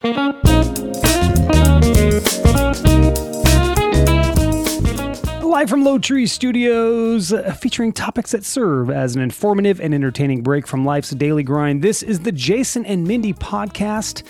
Live from Lowtree Studios, uh, featuring topics that serve as an informative and entertaining break from life's daily grind. This is the Jason and Mindy podcast.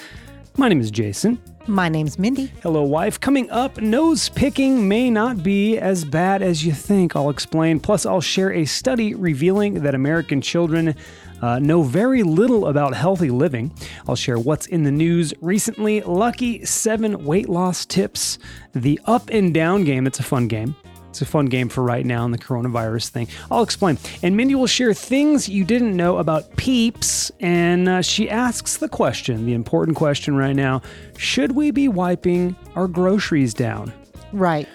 My name is Jason. My name's Mindy. Hello, wife. Coming up, nose picking may not be as bad as you think. I'll explain. Plus, I'll share a study revealing that American children uh, know very little about healthy living. I'll share what's in the news recently, lucky seven weight loss tips, the up and down game. It's a fun game. It's a fun game for right now in the coronavirus thing. I'll explain. And Mindy will share things you didn't know about peeps. And uh, she asks the question, the important question right now should we be wiping our groceries down? Right.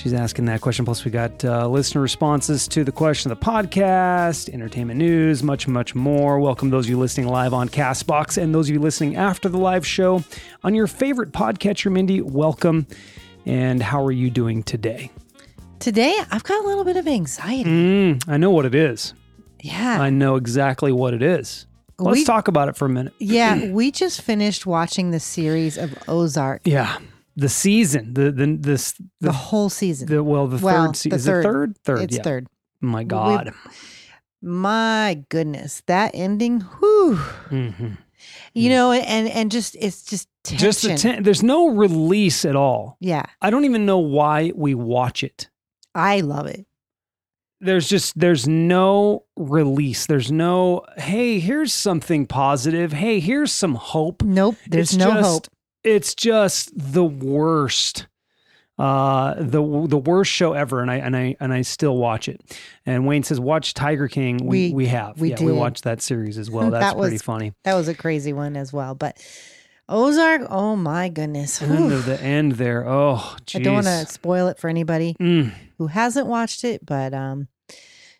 She's asking that question. Plus, we got uh, listener responses to the question of the podcast, entertainment news, much, much more. Welcome those of you listening live on Castbox and those of you listening after the live show on your favorite podcatcher, Mindy. Welcome. And how are you doing today? Today, I've got a little bit of anxiety. Mm, I know what it is. Yeah. I know exactly what it is. Let's We- talk about it for a minute. yeah. we just finished watching the series of Ozark, Yeah, the season, the the this the, the, whole season. the well the Well, third season. the third. third? Third. it's yeah. third. My God. My goodness, that ending, whew. hmm You know, and and just it's just tension. Just the ten- there's no release at all. yeah, I don't even know why we watch it. I love it. There's just there's no release. There's no hey, here's something positive. Hey, here's some hope. Nope, there's It's no just- hope. It's just the worst. Uh the the worst show ever and I and I and I still watch it. And Wayne says watch Tiger King. We we, We- have. we yeah, we did. watched that series as well. That That's pretty funny. That was a crazy one as well. But Ozark, oh my goodness. Then Whew. the, end there. Oh, I don't want to spoil it for anybody Mm. who hasn't watched it, but um,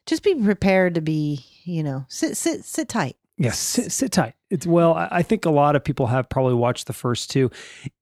just be prepared to be, you know, sit sit sit tight. Yes, sit, sit tight. It's well, I, I think a lot of people have probably watched the first two.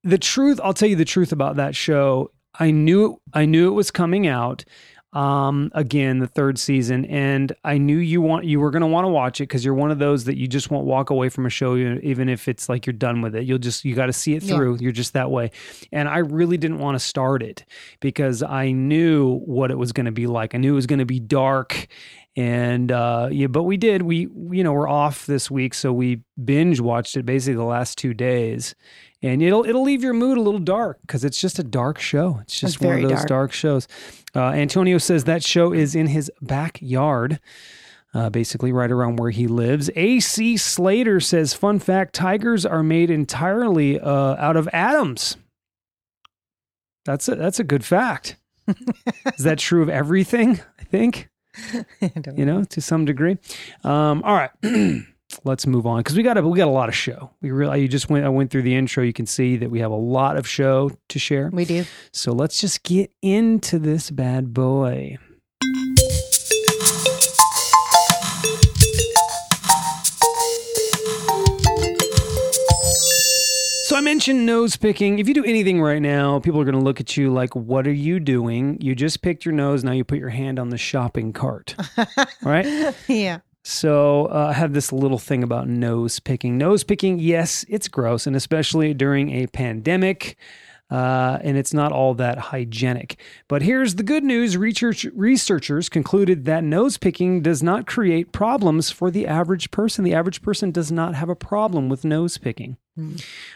The truth, I'll tell you the truth about that show. I knew I knew it was coming out. Um, again, the third season, and I knew you want you were going to want to watch it because you're one of those that you just won't walk away from a show, even if it's like you're done with it. You'll just you got to see it Yeah. through. You're just that way. And I really didn't want to start it because I knew what it was going to be like. I knew it was going to be dark and uh yeah but we did we you know we're off this week so we binge watched it basically the last two days and it'll it'll leave your mood a little dark because it's just a dark show it's just It's one of those dark. dark shows uh antonio says that show is in his backyard uh, basically right around where he lives. AC Slater says, "Fun fact: Tigers are made entirely uh, out of atoms." That's a that's a good fact. Is that true of everything? I think I you know to some degree. Um, all right, let's move on because we got a, we got a lot of show. We really you just went I went through the intro. You can see that we have a lot of show to share. We do. So let's just get into this bad boy. So I mentioned nose picking. If you do anything right now, people are going to look at you like, "What are you doing? You just picked your nose. Now you put your hand on the shopping cart." right? yeah. So uh, I have this little thing about nose picking. Nose picking, yes, it's gross, and especially during a pandemic. Uh, and it's not all that hygienic. But here's the good news research, researchers concluded that nose picking does not create problems for the average person. The average person does not have a problem with nose picking.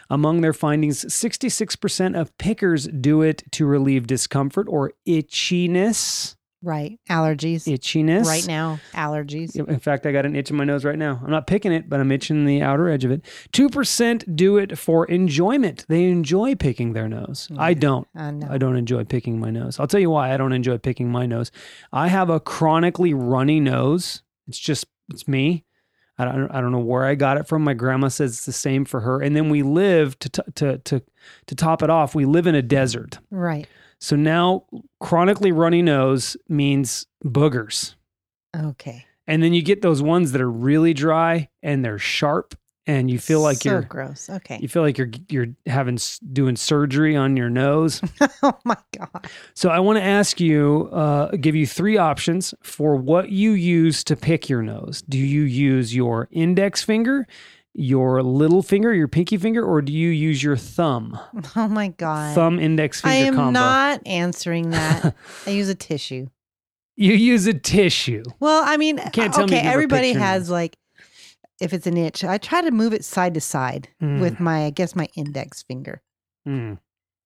Among their findings, 66% of pickers do it to relieve discomfort or itchiness. Right. Allergies. Itchiness. Right now, allergies. In fact, I got an itch in my nose right now. I'm not picking it, but I'm itching the outer edge of it. 2% do it for enjoyment. They enjoy picking their nose. Mm. I don't. I know. I don't enjoy picking my nose. I'll tell you why I don't enjoy picking my nose. I have a chronically runny nose. It's just, it's me. I don't, I don't know where I got it from. My grandma says it's the same for her. And then we live to, t- to, to, to top it off, we live in a desert. Right. So now chronically runny nose means boogers. Okay. And then you get those ones that are really dry and they're sharp and you feel like so you're gross. Okay. you feel like you're you're having doing surgery on your nose. oh my god. so I want to ask you uh give you three options for what you use to pick your nose. Do you use your index finger? Your little finger, your pinky finger, or do you use your thumb? Oh my god. Thumb index finger I am combo. not answering that. I use a tissue. you use a tissue. Well, I mean, can't tell me okay, you've everybody has like if it's an itch, I try to move it side to side Mm. with my I guess my index finger. Mm.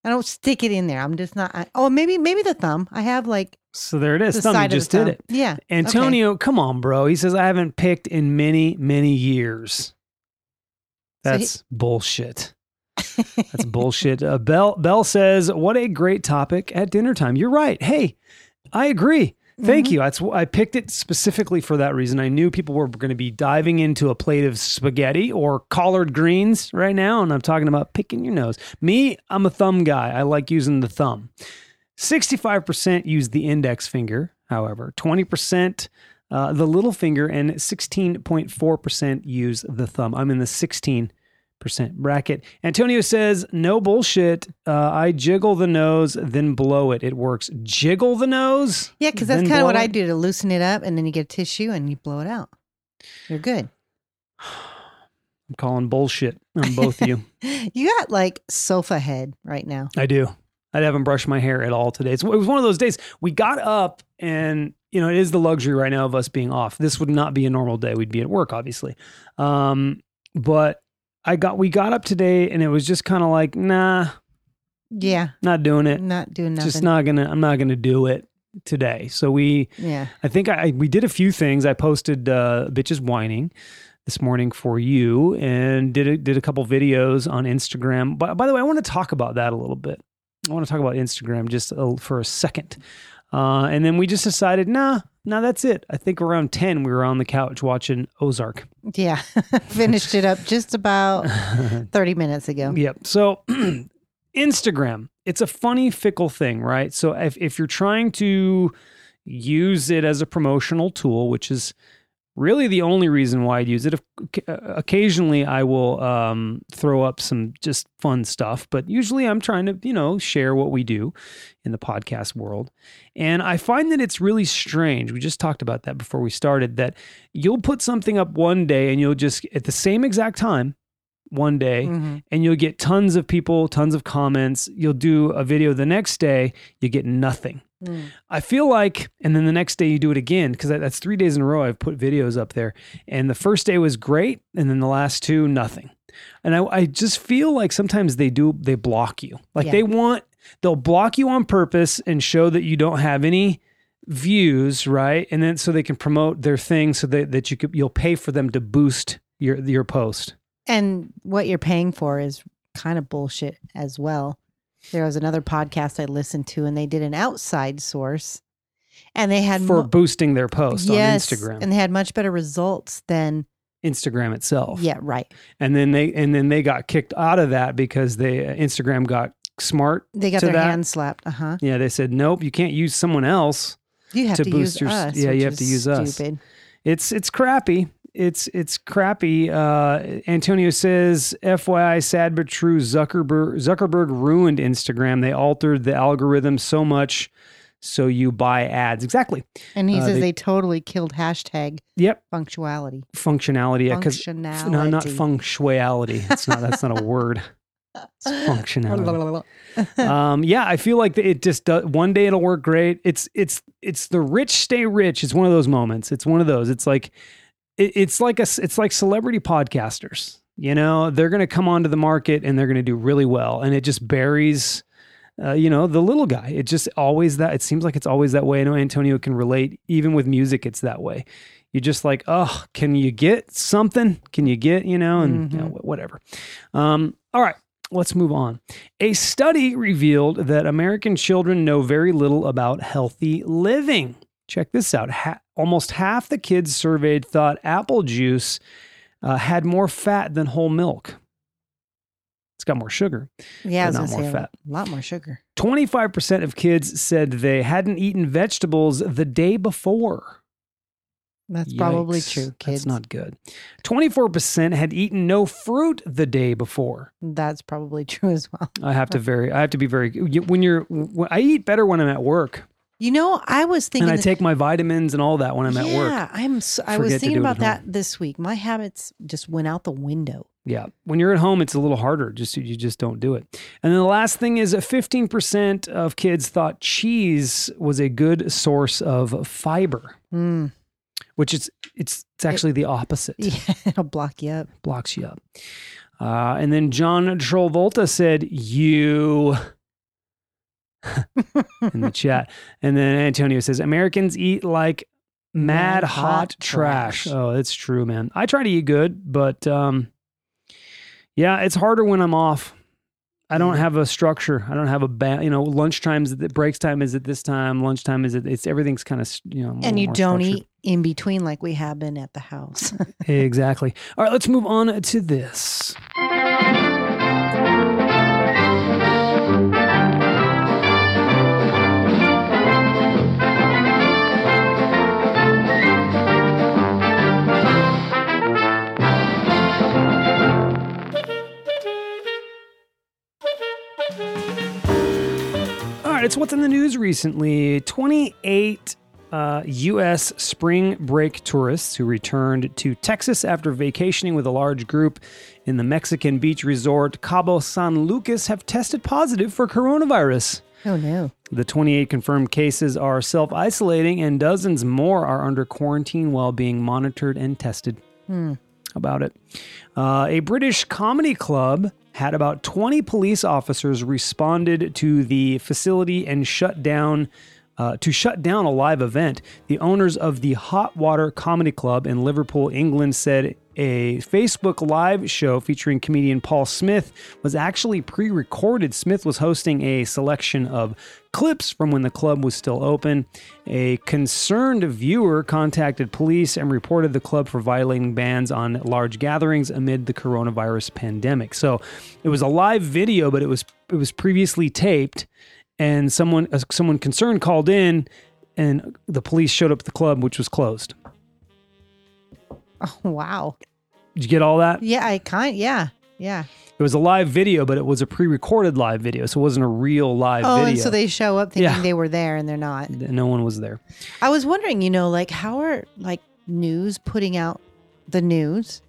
I don't stick it in there. I'm just not I, Oh, maybe maybe the thumb. I have like So there it is. the Thumb, you just did thumb. it. Yeah. okay. Antonio, come on, bro. He says I haven't picked in many, many years. So he- That's bullshit. That's bullshit. Uh, Bell Bell says, "What a great topic at dinner time." You're right. Hey, I agree. Thank Mhm. you. That's I picked it specifically for that reason. I knew people were going to be diving into a plate of spaghetti or collard greens right now, and I'm talking about picking your nose. Me, I'm a thumb guy. I like using the thumb. 65% use the index finger, however, 20% uh, the little finger, and 16.4% use the thumb. I'm in the 16% bracket. Antonio says, no bullshit. Uh, I jiggle the nose, then blow it. It works. Jiggle the nose? Yeah, because that's kind of what blow I do to loosen it up and then you get a tissue and you blow it out. You're good. I'm calling bullshit on both of you. You got like sofa head right now. I do. I haven't brushed my hair at all today. It's, it was one of those days we got up and, you know, it is the luxury right now of us being off. This would not be a normal day. We'd be at work, obviously. Um, but I got, we got up today and it was just kind of like, nah, Yeah. not doing it. Not doing nothing. Just not gonna, I'm not gonna do it today. So we, yeah. I think I, we did a few things. I posted uh, bitches whining this morning for you and did a, did a couple videos on Instagram. By, by the way, I want to talk about that a little bit. I want to talk about Instagram just a, for a second. Uh, and then we just decided, nah, nah, that's it. I think around 10, we were on the couch watching Ozark. Yeah. Finished it up just about 30 minutes ago. Yep. So Instagram, it's a funny, fickle thing, right? So if, if you're trying to use it as a promotional tool, which is really the only reason why I'd use it, occasionally I will um, throw up some just fun stuff, but usually I'm trying to, you know, share what we do in the podcast world. And I find that it's really strange. We just talked about that before we started that you'll put something up one day and you'll just, at the same exact time, one day, Mhm. and you'll get tons of people, tons of comments. You'll do a video the next day, you get nothing. Mm. I feel like, and then the next day you do it again because that's three days in a row I've put videos up there. And the first day was great, and then the last two, nothing. And I, I just feel like sometimes they do, they block you. Like Yeah. they want, they'll block you on purpose and show that you don't have any views, right? And then so they can promote their thing so that, that you could, you'll pay for them to boost your, your post. And what you're paying for is kind of bullshit as well. There was another podcast I listened to, and they did an outside source, and they had for mo- boosting their post yes, on Instagram, and they had much better results than Instagram itself. yeah, right. and then they and then they got kicked out of that because they Instagram got smart. They got their that- hand slapped. Uh huh. Yeah, they said nope, you can't use someone else. You have To to, boost use your- us. yeah, you have to use us. Stupid. It's it's crappy. It's it's crappy. Uh, Antonio says, "FYI, sad but true. Zuckerberg Zuckerberg ruined Instagram. They altered the algorithm so much, so you buy ads. Exactly. And he Uh, says they- they, totally killed hashtag Yep. Functionality. Because Functionality. no, not functionality. It's not. That's not a word. It's functionality. um, yeah, I feel like it just does. One day it'll work great. It's it's it's the rich stay rich. It's one of those moments. It's one of those. It's like it, it's like a it's like celebrity podcasters. You know, they're going to come onto the market and they're going to do really well, and it just buries. Uh, you know the little guy. It just always that. It seems like it's always that way. I know Antonio can relate. Even with music, it's that way. You're just like, oh, can you get something? Can you get you know, and you know, whatever. Um, all right, let's move on. A study revealed that American children know very little about healthy living. Check this out. Ha- almost half the kids surveyed thought apple juice uh, had more fat than whole milk. It's got more sugar. Yeah, I was But not more fat. a lot more sugar. 25% of kids said they hadn't eaten vegetables the day before. That's probably true, kids. That's not good. 24% had eaten no fruit the day before. That's probably true as well. I have to very, I have to be very, when you're, when, I eat better when I'm at work. You know, I was thinking. and I that- take my vitamins and all that when I'm at work. Yeah, I'm. So, I was thinking about home. that this week. My habits just went out the window. Yeah. When you're at home, it's a little harder. Just you just don't do it. And then the last thing is 15% of kids thought cheese was a good source of fiber, Mm. which is it's it's actually the opposite. Yeah, it'll block you up. Blocks you up. Uh, and then John Travolta said, "You." In the chat. And then Antonio says, Americans eat like mad, Mad hot, hot trash. trash. Oh, it's true, man. I try to eat good, but um, yeah, it's harder when I'm off. I don't have a structure. I don't have a ba- you know, lunchtimes, the breaks time is at this time, lunchtime is at it's everything's kind of, you know, And you don't structured. eat in between like we have been at the house. Exactly. All right, let's move on to this. Right, it's what's in the news recently. 28 uh, U.S. spring break tourists who returned to Texas after vacationing with a large group in the Mexican beach resort Cabo San Lucas have tested positive for coronavirus. oh no. The 28 confirmed cases are self isolating, and dozens more are under quarantine while being monitored and tested. Hmm. About it. Uh, a British comedy club had about 20 police officers responded to the facility and shut down. Uh, to shut down a live event, the owners of the Hot Water Comedy Club in Liverpool, England, said a Facebook live show featuring comedian Paul Smith was actually pre recorded. Smith was hosting a selection of clips from when the club was still open. A concerned viewer contacted police and reported the club for violating bans on large gatherings amid the coronavirus pandemic. So it was a live video, but it was it was previously taped, and someone uh, someone concerned called in, and the police showed up at the club, which was closed. Oh wow. Did you get all that? Yeah, I kind. Of. Yeah, yeah. It was a live video, but it was a pre-recorded live video, so it wasn't a real live Oh, video. and so they show up thinking Yeah. they were there and they're not. no one was there. I was wondering, you know, like how are like news putting out the news?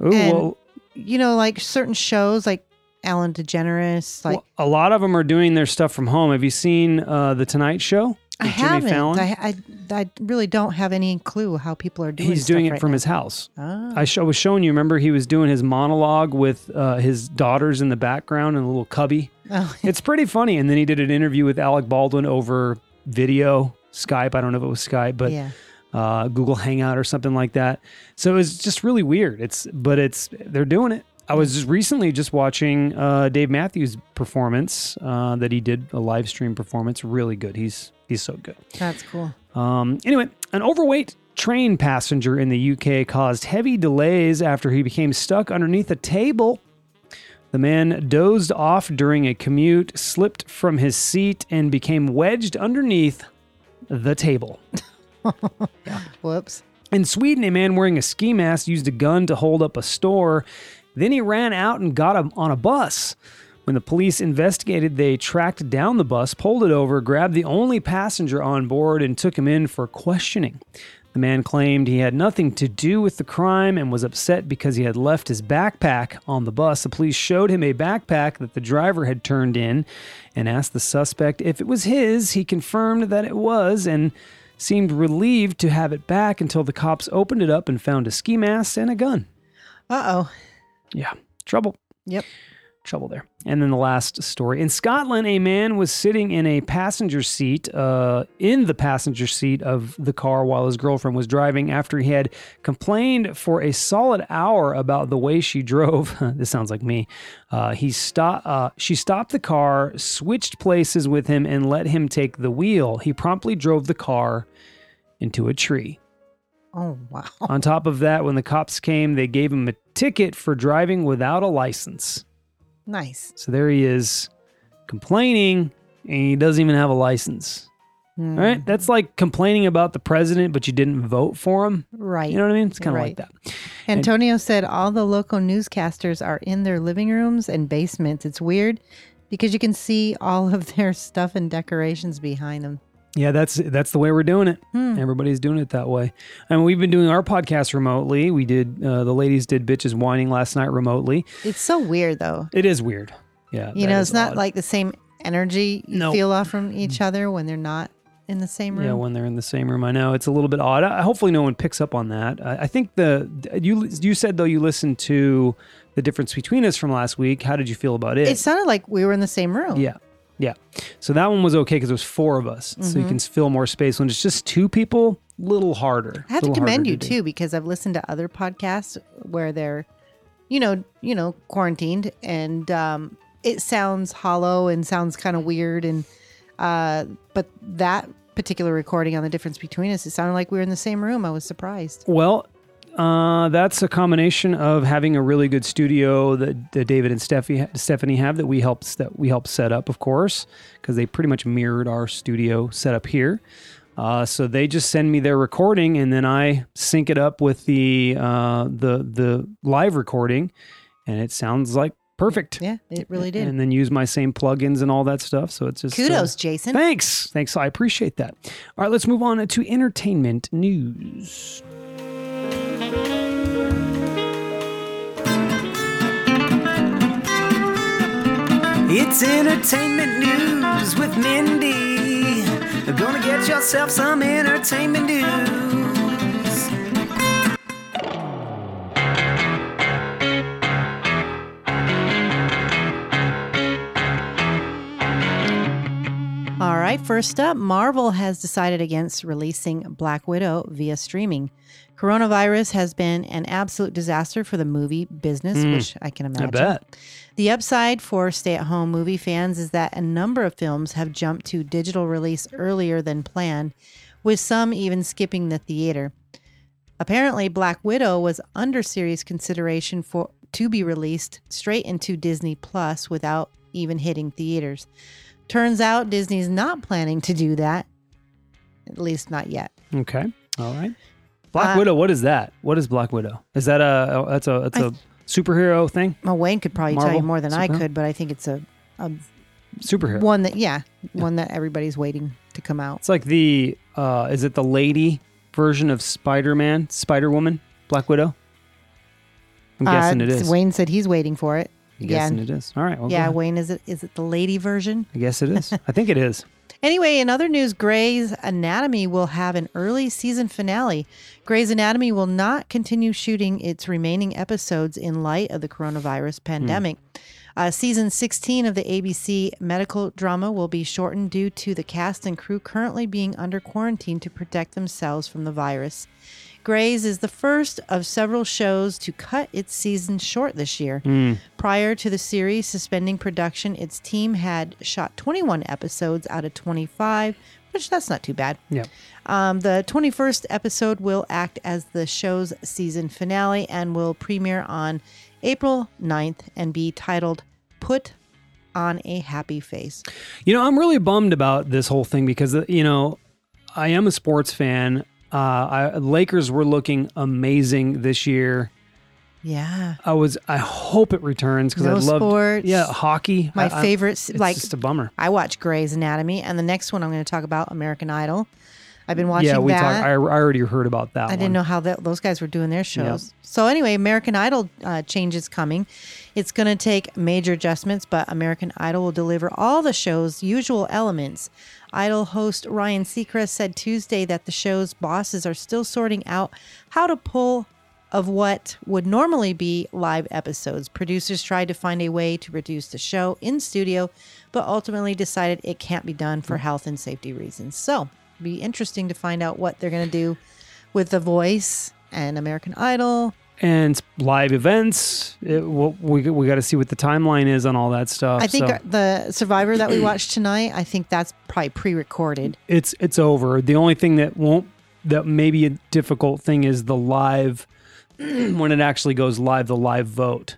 Oh And- well, You know, like certain shows like Ellen DeGeneres, like well, a lot of them are doing their stuff from home. Have you seen uh, the Tonight Show? I Jimmy haven't. Fallon? I, I I really don't have any clue how people are doing. He's stuff doing it right from now. his house. Oh. I, sh- I was showing you. Remember, he was doing his monologue with uh, his daughters in the background and a little cubby. oh, It's pretty funny. And then he did an interview with Alec Baldwin over video, Skype. I don't know if it was Skype, but yeah. uh, Google Hangout or something like that. So it was just really weird. It's but it's they're doing it. I was just recently just watching uh, Dave Matthews' performance uh, that he did a live stream performance. Really good. He's he's so good. That's cool. Um, anyway, an overweight train passenger in the UK caused heavy delays after he became stuck underneath a table. The man dozed off during a commute, slipped from his seat, and became wedged underneath the table. Whoops. In Sweden, a man wearing a ski mask used a gun to hold up a store. Then he ran out and got him on a bus. When the police investigated, they tracked down the bus, pulled it over, grabbed the only passenger on board, and took him in for questioning. The man claimed he had nothing to do with the crime and was upset because he had left his backpack on the bus. The police showed him a backpack that the driver had turned in and asked the suspect if it was his. He confirmed that it was and seemed relieved to have it back until the cops opened it up and found a ski mask and a gun. Uh oh. Yeah, trouble. Yep. Trouble there. And then the last story. In Scotland, a man was sitting in a passenger seat, uh, in the passenger seat of the car while his girlfriend was driving after he had complained for a solid hour about the way she drove. this sounds like me. Uh, he stopped, uh, she stopped the car, switched places with him, and let him take the wheel. He promptly drove the car into a tree. Oh wow. On top of that, when the cops came, they gave him a ticket for driving without a license. Nice. So there he is complaining and he doesn't even have a license. Hmm. All right? That's like complaining about the president, but you didn't vote for him. Right. You know what I mean? It's kind of like that. Antonio said all the local newscasters are in their living rooms and basements. It's weird because you can see all of their stuff and decorations behind them. Yeah, that's that's the way we're doing it. Hmm. Everybody's doing it that way. And we've been doing our podcast remotely. We did uh, the ladies did bitches whining last night remotely. It's so weird though. It is weird. Yeah, You know, it's not odd. like the same energy you No. feel off from each other when they're not in the same room. Yeah, when they're in the same room, I know it's a little bit odd. I, hopefully, no one picks up on that. I, I think the you you said though you listened to the difference between us from last week. How did you feel about it? it sounded like we were in the same room. yeah, yeah. So that one was okay because it was four of us, so you can fill more space. When it's just two people, a little harder. Mm-hmm. I have to commend you do. too because I've listened to other podcasts where they're, you know, you know, quarantined and um, it sounds hollow and sounds kind of weird and, uh, but that particular recording on the difference between us, it sounded like we were in the same room. I was surprised. Well, uh, that's a combination of having a really good studio that, that David and Steffi, Stephanie have that we helped that we helped set up, of course, because they pretty much mirrored our studio setup here. Uh, so they just send me their recording, and then I sync it up with the uh, the the live recording, and it sounds like perfect. Yeah, it really did. And then use my same plugins and all that stuff. So it's just uh, Kudos, Jason. Thanks. Thanks. I appreciate that. All right, let's move on to entertainment news. It's entertainment news with Mindy. Gonna get yourself some entertainment news. All right, first up, Marvel has decided against releasing Black Widow via streaming. Coronavirus has been an absolute disaster for the movie business, hmm. which I can imagine. I bet. The upside for stay at home movie fans is that a number of films have jumped to digital release earlier than planned, with some even skipping the theater. Apparently, Black Widow was under serious consideration for to be released straight into Disney Plus without even hitting theaters. Turns out Disney's not planning to do that, at least not yet. Okay. All right. Black Uh, Widow. What is that? What is Black Widow? Is that a that's a that's a superhero thing? Well, Wayne could probably tell you more than I could, but I think it's a, a Superhero. one that yeah, one that everybody's waiting to come out. It's like the uh is it the lady version of Spider-Man, Spider-Woman, Black Widow? I'm guessing Uh, it is. Wayne said he's waiting for it. I'm yeah. guessing it is. All right. Well, yeah. Wayne, is it is it the lady version? I guess it is. I think it is. Anyway, in other news, Grey's Anatomy will have an early season finale. Grey's Anatomy will not continue shooting its remaining episodes in light of the coronavirus pandemic. Uh, season 16 of the ABC medical drama will be shortened due to the cast and crew currently being under quarantine to protect themselves from the virus. Grey's is the first of several shows to cut its season short this year. Prior to the series suspending production, its team had shot 21 episodes out of 25, which that's not too bad. Yeah. Um, the 21st episode will act as the show's season finale and will premiere on April 9th and be titled Put on a Happy Face. You know, I'm really bummed about this whole thing because uh, you know, I am a sports fan. Uh, I, Lakers were looking amazing this year. Yeah. I was. I hope it returns because No I love. sports. Yeah, hockey. My I- I- favorite, It's like, just a bummer. I watch Grey's Anatomy, and the next one I'm going to talk about American Idol. I've been watching yeah, we that. talked. I, I already heard about that. I didn't know how that, those guys were doing their shows. So anyway, American Idol uh, changes coming. It's going to take major adjustments, but American Idol will deliver all the show's usual elements. Idol host Ryan Seacrest said Tuesday that the show's bosses are still sorting out how to pull of what would normally be live episodes. Producers tried to find a way to produce the show in studio, but ultimately decided it can't be done for health and safety reasons. So, be interesting to find out what they're going to do with The Voice and American Idol. And live events. It, well, we we got to see what the timeline is on all that stuff. I think so the Survivor that we watched tonight, I think that's probably pre-recorded. it's it's over. The only thing that won't that may be a difficult thing is the live when it actually goes live. The live vote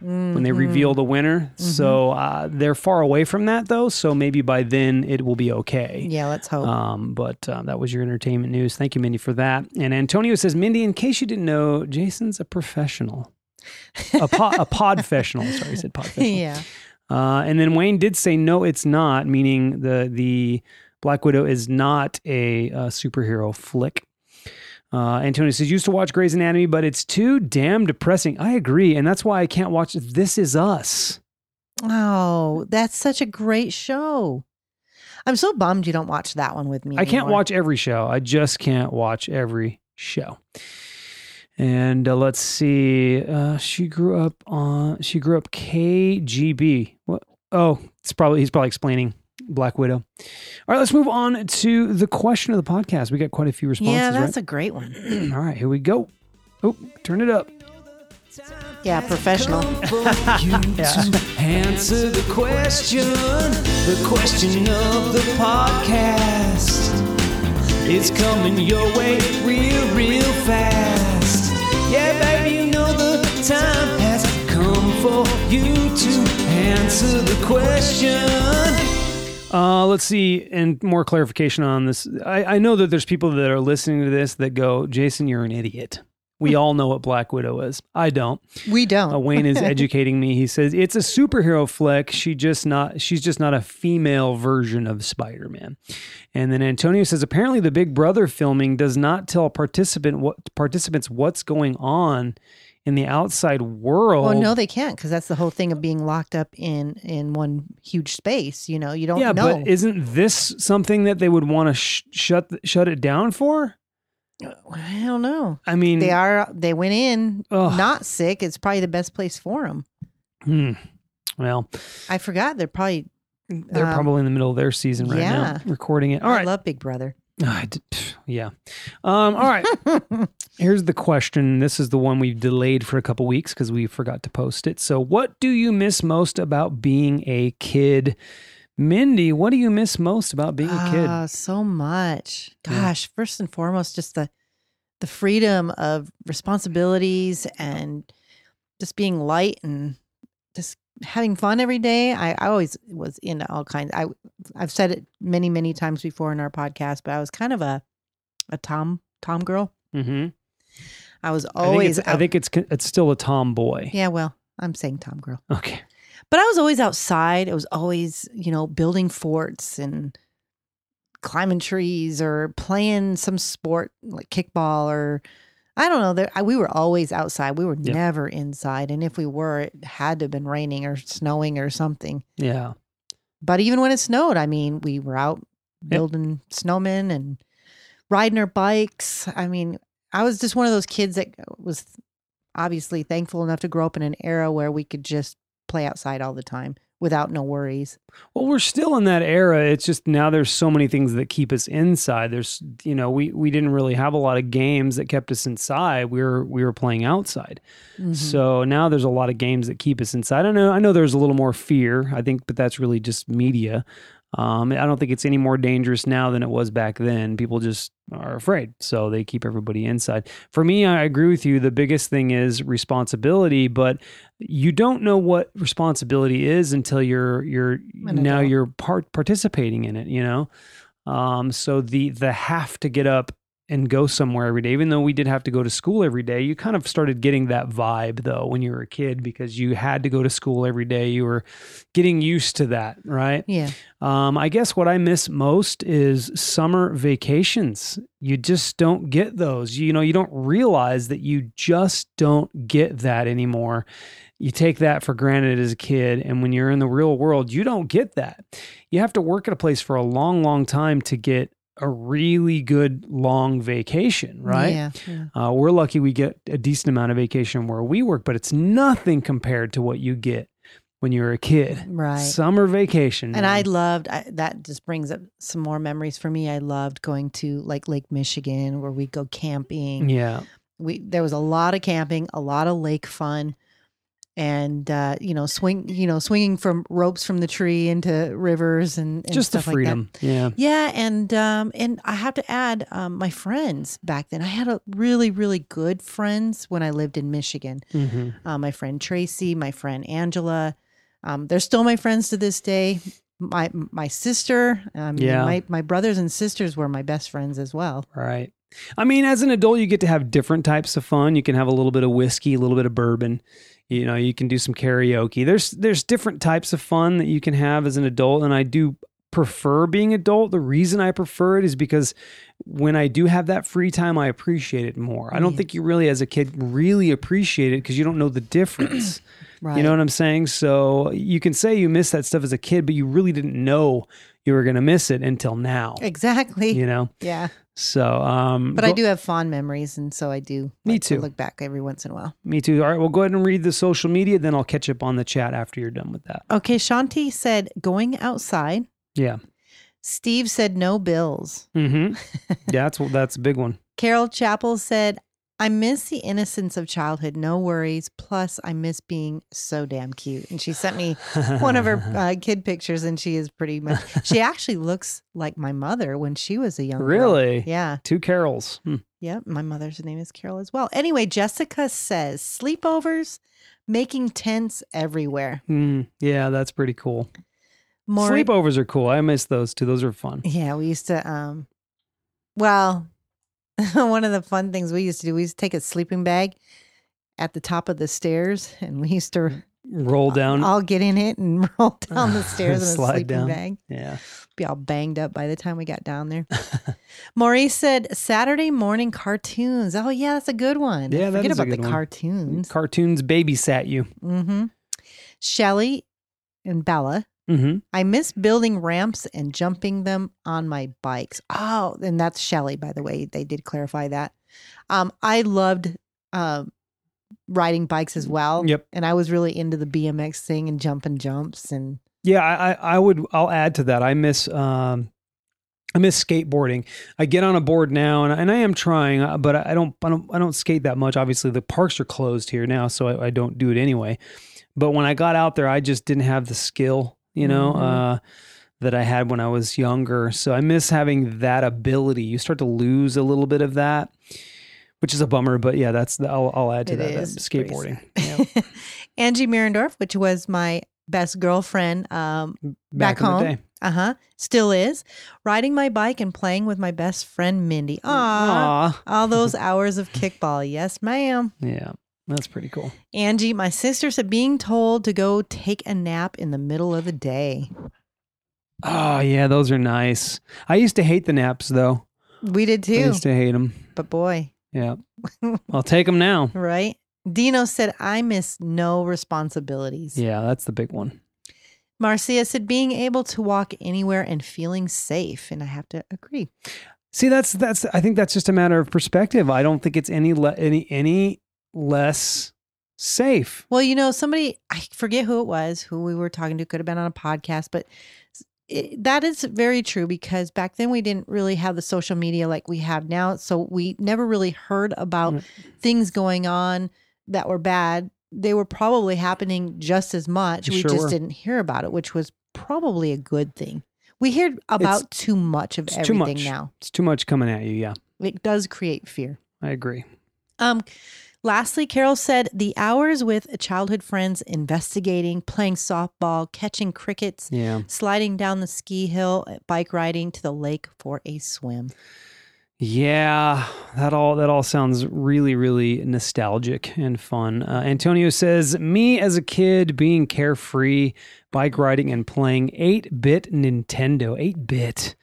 when they reveal the winner. So uh, they're far away from that though. So maybe by then it will be okay. Yeah, let's hope. Um, but uh, that was your entertainment news. Thank you, Mindy, for that. And Antonio says, Mindy, in case you didn't know, Jason's a professional, a, po- a podfessional. Sorry, I said podfessional. yeah. Uh, and then Wayne did say, no, it's not, meaning the the Black Widow is not a, uh superhero flick. Uh, Antonio says, used to watch Grey's Anatomy, but it's too damn depressing. I agree. And that's why I can't watch This Is Us. Oh, that's such a great show. I'm so bummed you don't watch that one with me. I can't watch every show. I just can't watch every show. And uh, let's see. Uh, she grew up on. She grew up KGB. What? Oh, it's probably he's probably explaining Black Widow. All right, let's move on to the question of the podcast. We got quite a few responses. Yeah, that's right? a great one. All right, here we go. Oh, turn it up. Yeah, professional. Answer the question, the question of the podcast. It's coming your way real, real fast. Yeah, baby, you know the time has come for you to answer the question. Uh, let's see, and more clarification on this. I, I know that there's people that are listening to this that go, Jason, you're an idiot. We all know what Black Widow is. I don't. We don't. Uh, Wayne is educating me. He says it's a superhero flick. She just not. She's just not a female version of Spider-Man. And then Antonio says apparently the Big Brother filming does not tell participant what participants what's going on in the outside world. Well, no, they can't because that's the whole thing of being locked up in in one huge space. You know, you don't yeah, know. but isn't this something that they would want to sh- shut shut it down for? I don't know. I mean, They are. They went in Ugh. not sick. It's probably the best place for them. hmm, well, I forgot. They're probably. they're um, probably in the middle of their season right yeah. now, recording it. All I right, love Big Brother. Pff, yeah. Um, all right. Here's the question. This is the one we've delayed for a couple weeks because we forgot to post it. So, what do you miss most about being a kid? Mindy, what do you miss most about being a kid? Ah, so much. Yeah. Gosh, first and foremost, just the the freedom of responsibilities and just being light and just having fun every day. I, I always was into all kinds. I I've said it many many times before in our podcast, but I was kind of a a tom tom girl. Mm-hmm. I was I think always. it's, I think it's it's still a tomboy. yeah. Well, I'm saying tom girl. Okay. But I was always outside. I was always, you know, building forts and climbing trees or playing some sport like kickball or I don't know. There, I, we were always outside. We were Yep. never inside. And if we were, it had to have been raining or snowing or something. Yeah. But even when it snowed, I mean, we were out building snowmen and riding our bikes. I mean, I was just one of those kids that was obviously thankful enough to grow up in an era where we could just play outside all the time without no worries. Well, we're still in that era. It's just now there's so many things that keep us inside. There's, you know, we we didn't really have a lot of games that kept us inside. We were we were playing outside. Mhm. So now there's a lot of games that keep us inside. I know I know there's a little more fear. I think, but that's really just media. Um, I don't think it's any more dangerous now than it was back then. People just are afraid, so they keep everybody inside. For me, I agree with you. The biggest thing is responsibility, but you don't know what responsibility is until you're you're now you're part participating in it. You know, um, so the the have to get up and go somewhere every day, even though we did have to go to school every day, you kind of started getting that vibe though when you were a kid because you had to go to school every day. You were getting used to that, right? Yeah. Um, I guess what I miss most is summer vacations. You just don't get those. You know, you don't realize that you just don't get that anymore. You take that for granted as a kid. And when you're in the real world, you don't get that. You have to work at a place for a long, long time to get a really good long vacation, right? Yeah. yeah. Uh, we're lucky we get a decent amount of vacation where we work, but it's nothing compared to what you get when you're a kid. Right. Summer vacation. And man. I loved I, that. Just brings up some more memories for me. I loved going to like Lake Michigan, where we go camping. yeah. We there was a lot of camping, a lot of lake fun, and uh, you know swing, you know swinging from ropes from the tree into rivers and, and Just the stuff like that. freedom. yeah. Yeah, and um, and I have to add, um, my friends back then. I had a really, really good friends when I lived in Michigan. hmm Uh, my friend Tracy, my friend Angela. Um, they're still my friends to this day. My my sister, um, Yeah. my my brothers and sisters were my best friends as well. Right. I mean, as an adult, you get to have different types of fun. You can have a little bit of whiskey, a little bit of bourbon. You know, you can do some karaoke. There's there's different types of fun that you can have as an adult, and I do prefer being adult. The reason I prefer it is because when I do have that free time, I appreciate it more. I don't think you really, as a kid, really appreciate it because you don't know the difference. Right. You know what I'm saying? So you can say you miss that stuff as a kid, but you really didn't know you were going to miss it until now. Exactly. You know? Yeah. So, um, But I do have fond memories, and so I do. Me like to too. look back every once in a while. Me too. All right, well, go ahead and read the social media, then I'll catch up on the chat after you're done with that. Okay, Shanti said going outside. Yeah. Steve said no bills. Mm-hmm. yeah, that's that's a big one. Carol Chappell said, I miss the innocence of childhood, no worries. Plus, I miss being so damn cute. And she sent me one of her uh, kid pictures, and she is pretty much, she actually looks like my mother when she was a young girl. Really? Yeah. Two carols. Hmm. Yep. My mother's name is Carol as well. Anyway, Jessica says sleepovers, making tents everywhere. Mm, yeah, that's pretty cool. More, Sleepovers are cool. I miss those too. Those are fun. Yeah, we used to um well, one of the fun things we used to do, we used to take a sleeping bag at the top of the stairs and we used to Roll down. I'll get in it and roll down the stairs in a sleeping down. bag. yeah. Be all banged up by the time we got down there. Maurice said Saturday morning cartoons. Oh yeah, that's a good one. Yeah, forget about the one. cartoons. Cartoons babysat you. mm-hmm. Shelly and Bella Mm-hmm. I miss building ramps and jumping them on my bikes. Oh, and that's Shelly, by the way. They did clarify that. Um, I loved um, riding bikes as well. Yep. And I was really into the BMX thing and jumping jumps and Yeah, I, I, I would. I'll add to that. I miss. Um, I miss skateboarding. I get on a board now, and, and I am trying, uh, but I don't. I don't. I don't skate that much. Obviously, the parks are closed here now, so I, I don't do it anyway. But when I got out there, I just didn't have the skill, you know, Mhm. uh, that I had when I was younger. So I miss having that ability. You start to lose a little bit of that, which is a bummer. But yeah, that's the, I'll, I'll add to It that, that skateboarding. Yeah. Angie Mirendorf, which was my best girlfriend um, Back, Back home? uh huh, still is, riding my bike and playing with my best friend Mindy. Aww. Aw. All those hours of kickball. Yes, ma'am. Yeah, that's pretty cool. Angie, my sister said being told to go take a nap in the middle of the day. Oh yeah, those are nice. I used to hate the naps though. We did too. I used to hate them. but boy, Yeah, I'll take them now. right? Dino said, I miss no responsibilities. Yeah, that's the big one. Marcia said, being able to walk anywhere and feeling safe. And I have to agree. See, that's that's. I think that's just a matter of perspective. I don't think it's any le- any any less safe. Well, you know, somebody, I forget who it was, who we were talking to, could have been on a podcast, but it, that is very true because back then we didn't really have the social media like we have now. So we never really heard about Mm. things going on that were bad. They were probably happening just as much. We Sure just were. didn't hear about it, which was probably a good thing. We hear about too much of it's everything much. now. It's too much coming at you. Yeah, It does create fear. I agree. Um, lastly, Carol said the hours with childhood friends investigating, playing softball, catching crickets, Yeah, sliding down the ski hill, bike riding to the lake for a swim. yeah. That all that all sounds really really nostalgic and fun. Uh, Antonio says, "Me as a kid being carefree, bike riding and playing eight bit Nintendo. Eight bit."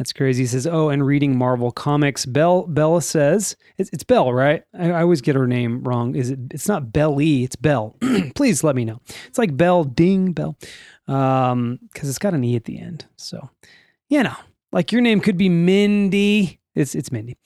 That's crazy. He says, "Oh, and reading Marvel comics." Bell Bella says, "It's, it's Belle, right? I, I always get her name wrong. Is it? It's not Belly. It's Belle. Please let me know. It's like Bell Ding Bell, um, because it's got an e at the end. So, you know, like your name could be Mindy. It's it's Mindy.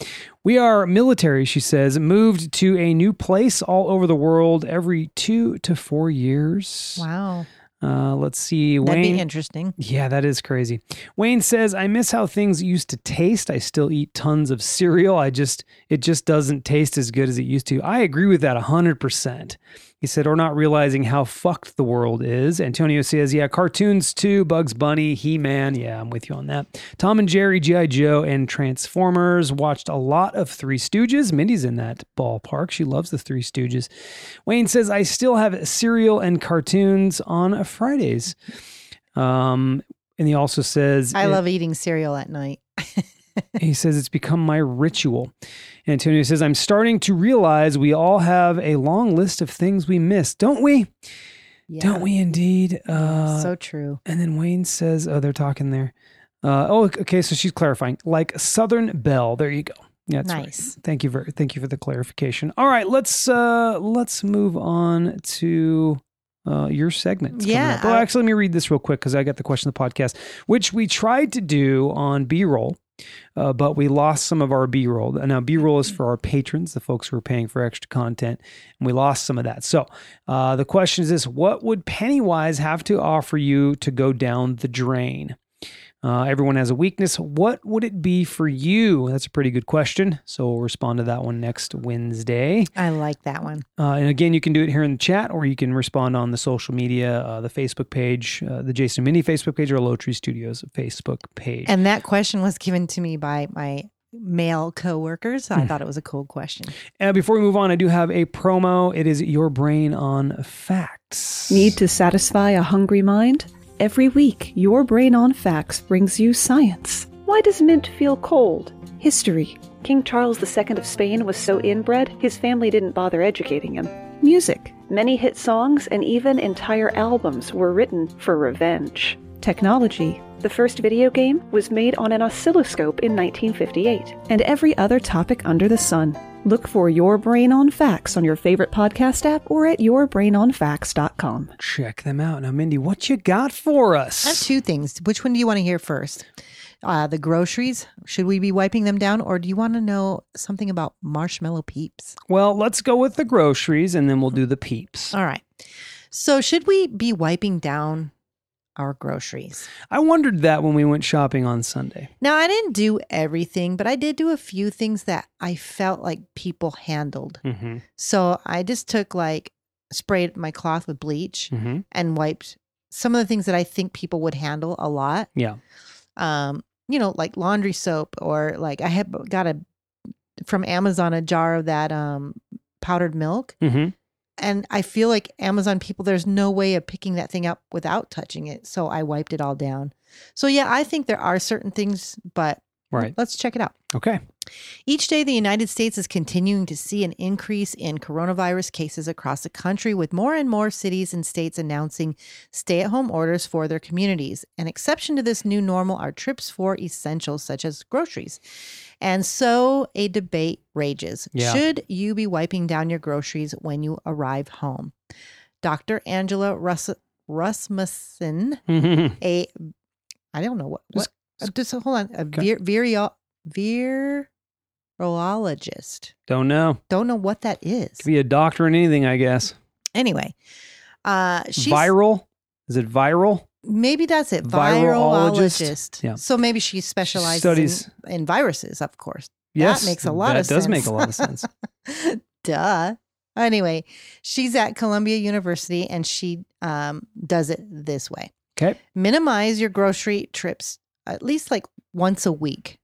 We are military. She says, moved to a new place all over the world every two to four years. Wow. Uh, let's see, That'd Wayne. be interesting. Yeah, that is crazy. Wayne says, I miss how things used to taste. I still eat tons of cereal. I just, it just doesn't taste as good as it used to. I agree with that 100%. He said, or not realizing how fucked the world is. Antonio says, yeah, cartoons too. Bugs Bunny, He Man. Yeah, I'm with you on that. Tom and Jerry, G.I. Joe, and Transformers. Watched a lot of Three Stooges. Mindy's in that ballpark. She loves the Three Stooges. Wayne says, I still have cereal and cartoons on Fridays. Um, and he also says, I love eating cereal at night. He says it's become my ritual. Antonio says, I'm starting to realize we all have a long list of things we miss, don't we? Yeah. Don't we indeed? Uh, so true. and then Wayne says, "Oh, they're talking there." Uh, oh, okay. So she's clarifying, like Southern Belle. There you go. Yeah, that's right. Nice. Thank you for thank you for the clarification. All right, let's uh let's move on to uh your segment. Yeah, up. Oh, actually, let me read this real quick because I got the question of the podcast, which we tried to do on B roll. Uh, but we lost some of our B roll. Now, B roll is for our patrons, the folks who are paying for extra content, and we lost some of that. So, uh, the question is this What would Pennywise have to offer you to go down the drain? Uh, everyone has a weakness. What would it be for you? That's a pretty good question. So we'll respond to that one next Wednesday. I like that one. Uh, and again, you can do it here in the chat, or you can respond on the social media, uh, the Facebook page, uh, the Jason Mindy Facebook page, or Lowtree Studios Facebook page. And that question was given to me by my male coworkers. Hmm. I thought it was a cool question. And before we move on, I do have a promo. It is Your Brain on Facts. Need to satisfy a hungry mind? Every week, Your Brain on Facts brings you science. Why does mint feel cold? History. King Charles II of Spain was so inbred, his family didn't bother educating him. Music. Many hit songs and even entire albums were written for revenge. Technology. The first video game was made on an oscilloscope in 1958, and every other topic under the sun. Look for Your Brain on Facts on your favorite podcast app or at yourbrainonfacts.com. Check them out. Now, Mindy, what you got for us? I have two things. Which one do you want to hear first? Uh, the groceries. Should we be wiping them down, or do you want to know something about marshmallow peeps? Well, let's go with the groceries and then we'll do the peeps. All right. So, should we be wiping down our groceries? I wondered that when we went shopping on Sunday. Now, I didn't do everything, but I did do a few things that I felt like people handled. Mm-hmm. So, I just took like sprayed my cloth with bleach Mm-hmm. and wiped some of the things that I think people would handle a lot. Yeah. um, you know, like laundry soap or like I had got a from Amazon a jar of that um powdered milk. Mm-hmm. And I feel like Amazon people, there's no way of picking that thing up without touching it. So I wiped it all down. So yeah, I think there are certain things, but Right. let's check it out. Okay. Each day, the United States is continuing to see an increase in coronavirus cases across the country, with more and more cities and states announcing stay at home orders for their communities. An exception to this new normal are trips for essentials such as groceries. And so a debate rages Yeah. Should you be wiping down your groceries when you arrive home? Dr. Angela Russ- Rasmussen, a I don't know what, what uh, just hold on, a Okay. vir- virio- virologist. Don't know. Don't know what that is. Could be a doctor in anything, I guess. Anyway, uh, she's viral? Is it viral? maybe that's it. Virologist? Virologist. Yeah. So maybe she specializes Studies- in, in viruses, of course. Yes. That makes a lot of sense. that does make a lot of sense. Duh. Anyway, she's at Columbia University and she um, does it this way. Okay. minimize your grocery trips at least like once a week.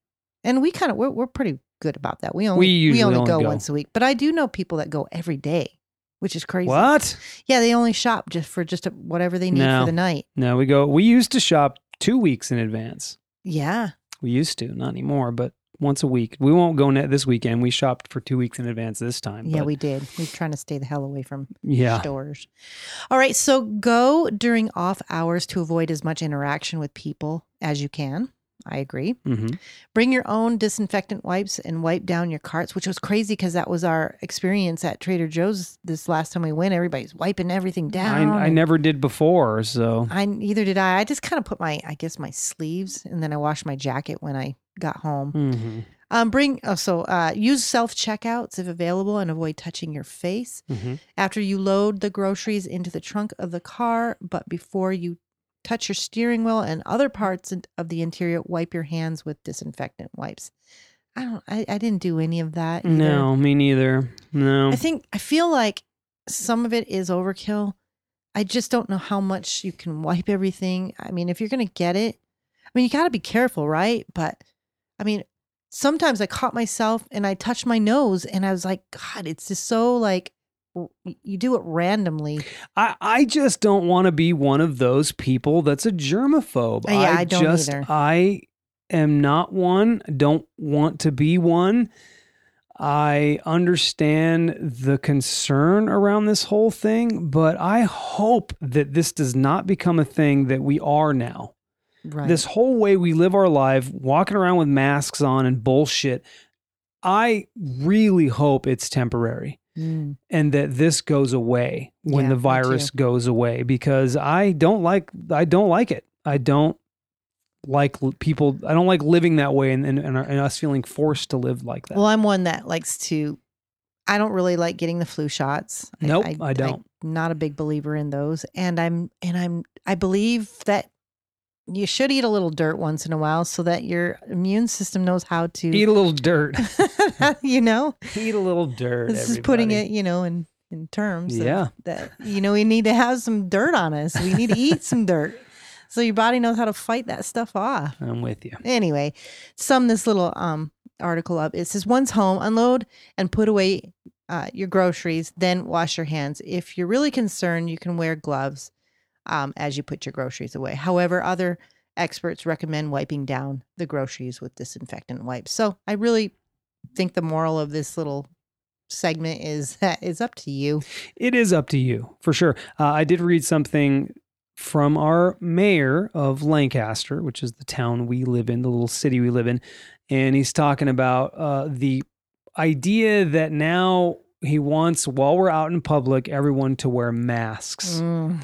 And we kind of we're, we're pretty good about that. We only we, usually only, only go, go. once a week, but I do know people that go every day, which is crazy. What? Yeah, they only shop just for just a, whatever they need No. for the night. No, we go. We used to shop two weeks in advance. Yeah. We used to, not anymore, but once a week. We won't go net this weekend. We shopped for two weeks in advance this time. Yeah, but we did. We're trying to stay the hell away from yeah. stores. All right, so go during off hours to avoid as much interaction with people as you can. I agree. hmm Bring your own disinfectant wipes and wipe down your carts, which was crazy because that was our experience at Trader Joe's this last time we went. Everybody's wiping everything down. I, I never did before, so I neither did I. I just kind of put my, I guess, my sleeves, and then I washed my jacket when I got home. hmm Um, bring also uh, use self checkouts if available, and avoid touching your face hmm after you load the groceries into the trunk of the car. But before you touch your steering wheel and other parts of the interior, wipe your hands with disinfectant wipes. I don't. I, I didn't do any of that. Either. No, me neither. No. I think I feel like some of it is overkill. I just don't know how much you can wipe everything. I mean, if you're gonna get it, I mean, you got to be careful, right? But I mean, sometimes I caught myself and I touched my nose, and I was like, God, it's just so like you do it randomly. I, I just don't want to be one of those people that's a germaphobe. Uh, yeah, I don't just either. I am not one. Don't want to be one. I understand the concern around this whole thing, but I hope that this does not become a thing that we are now. Right. This whole way we live our life, walking around with masks on and bullshit, I really hope it's temporary Mm. and that this goes away when Yeah, the virus goes away because I don't like I don't like it. I don't like people I don't like living that way and and, and, and us feeling forced to live like that. Well, I'm one that likes to. I don't really like getting the flu shots. Nope, I don't. I'm not a big believer in those, and I'm and I'm I believe that you should eat a little dirt once in a while so that your immune system knows how to. Eat a little dirt. you know, Eat a little dirt. this is putting it, you know, in in terms. of Yeah. that you know we need to have some dirt on us. We need to eat some dirt, so your body knows how to fight that stuff off. I'm with you. Anyway, sum this little um article up. It says once home, unload and put away uh, your groceries, then wash your hands. If you're really concerned, you can wear gloves um, as you put your groceries away. However, other experts recommend wiping down the groceries with disinfectant wipes. So I really think the moral of this little segment is that it's up to you. It is up to you for sure. Uh, I did read something from our mayor of Lancaster, which is the town we live in, the little city we live in, and he's talking about uh, the idea that now he wants, while we're out in public, everyone to wear masks. Mm.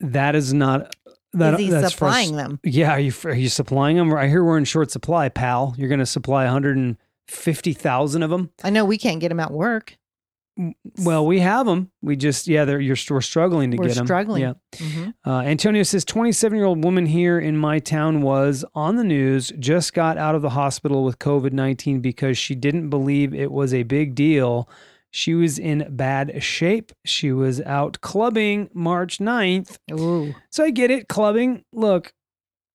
That is not that. Is he that's supplying frust- them? Yeah, are you are you supplying them? I hear we're in short supply, pal. You're going to supply 150,000 of them. I know we can't get them at work. Well, we have them. We just yeah, they're you're we're struggling to We're get them. struggling. Yeah. Mhm. Uh, Antonio says 27 year old woman here in my town was on the news, just got out of the hospital with COVID 19 because she didn't believe it was a big deal. She was in bad shape. She was out clubbing March 9th. Ooh. So I get it, clubbing. Look,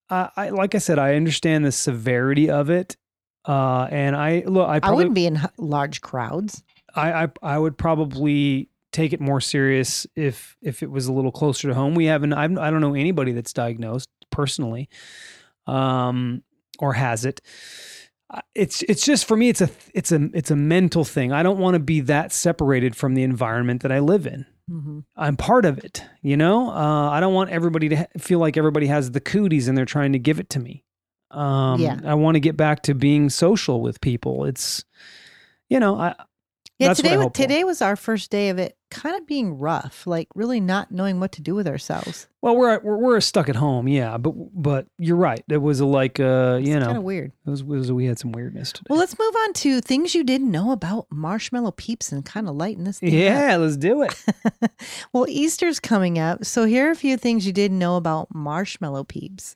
I, I like I said, I understand the severity of it. Uh, and I look, I I wouldn't be in large crowds. I, I I would probably take it more serious if if it was a little closer to home. We haven't I I don't know anybody that's diagnosed personally, um, or has it. It's it's just for me. It's a it's a it's a mental thing. I don't want to be that separated from the environment that I live in. Mm-hmm. I'm part of it. You know, uh, I don't want everybody to ha- feel like everybody has the cooties and they're trying to give it to me. Um, Yeah. I want to get back to being social with people. It's, you know, I Yeah, That's what I today wa- for. today was our first day of it kind of being rough, like really not knowing what to do with ourselves. well, we're we're, we're stuck at home, yeah. But but you're right. It was like uh, you It's know, kind of weird. it was, it was we had some weirdness today. Well, let's move on to things you didn't know about marshmallow peeps and kind of lighten this thing up. yeah, let's do it. well, Easter's coming up, so here are a few things you didn't know about marshmallow peeps.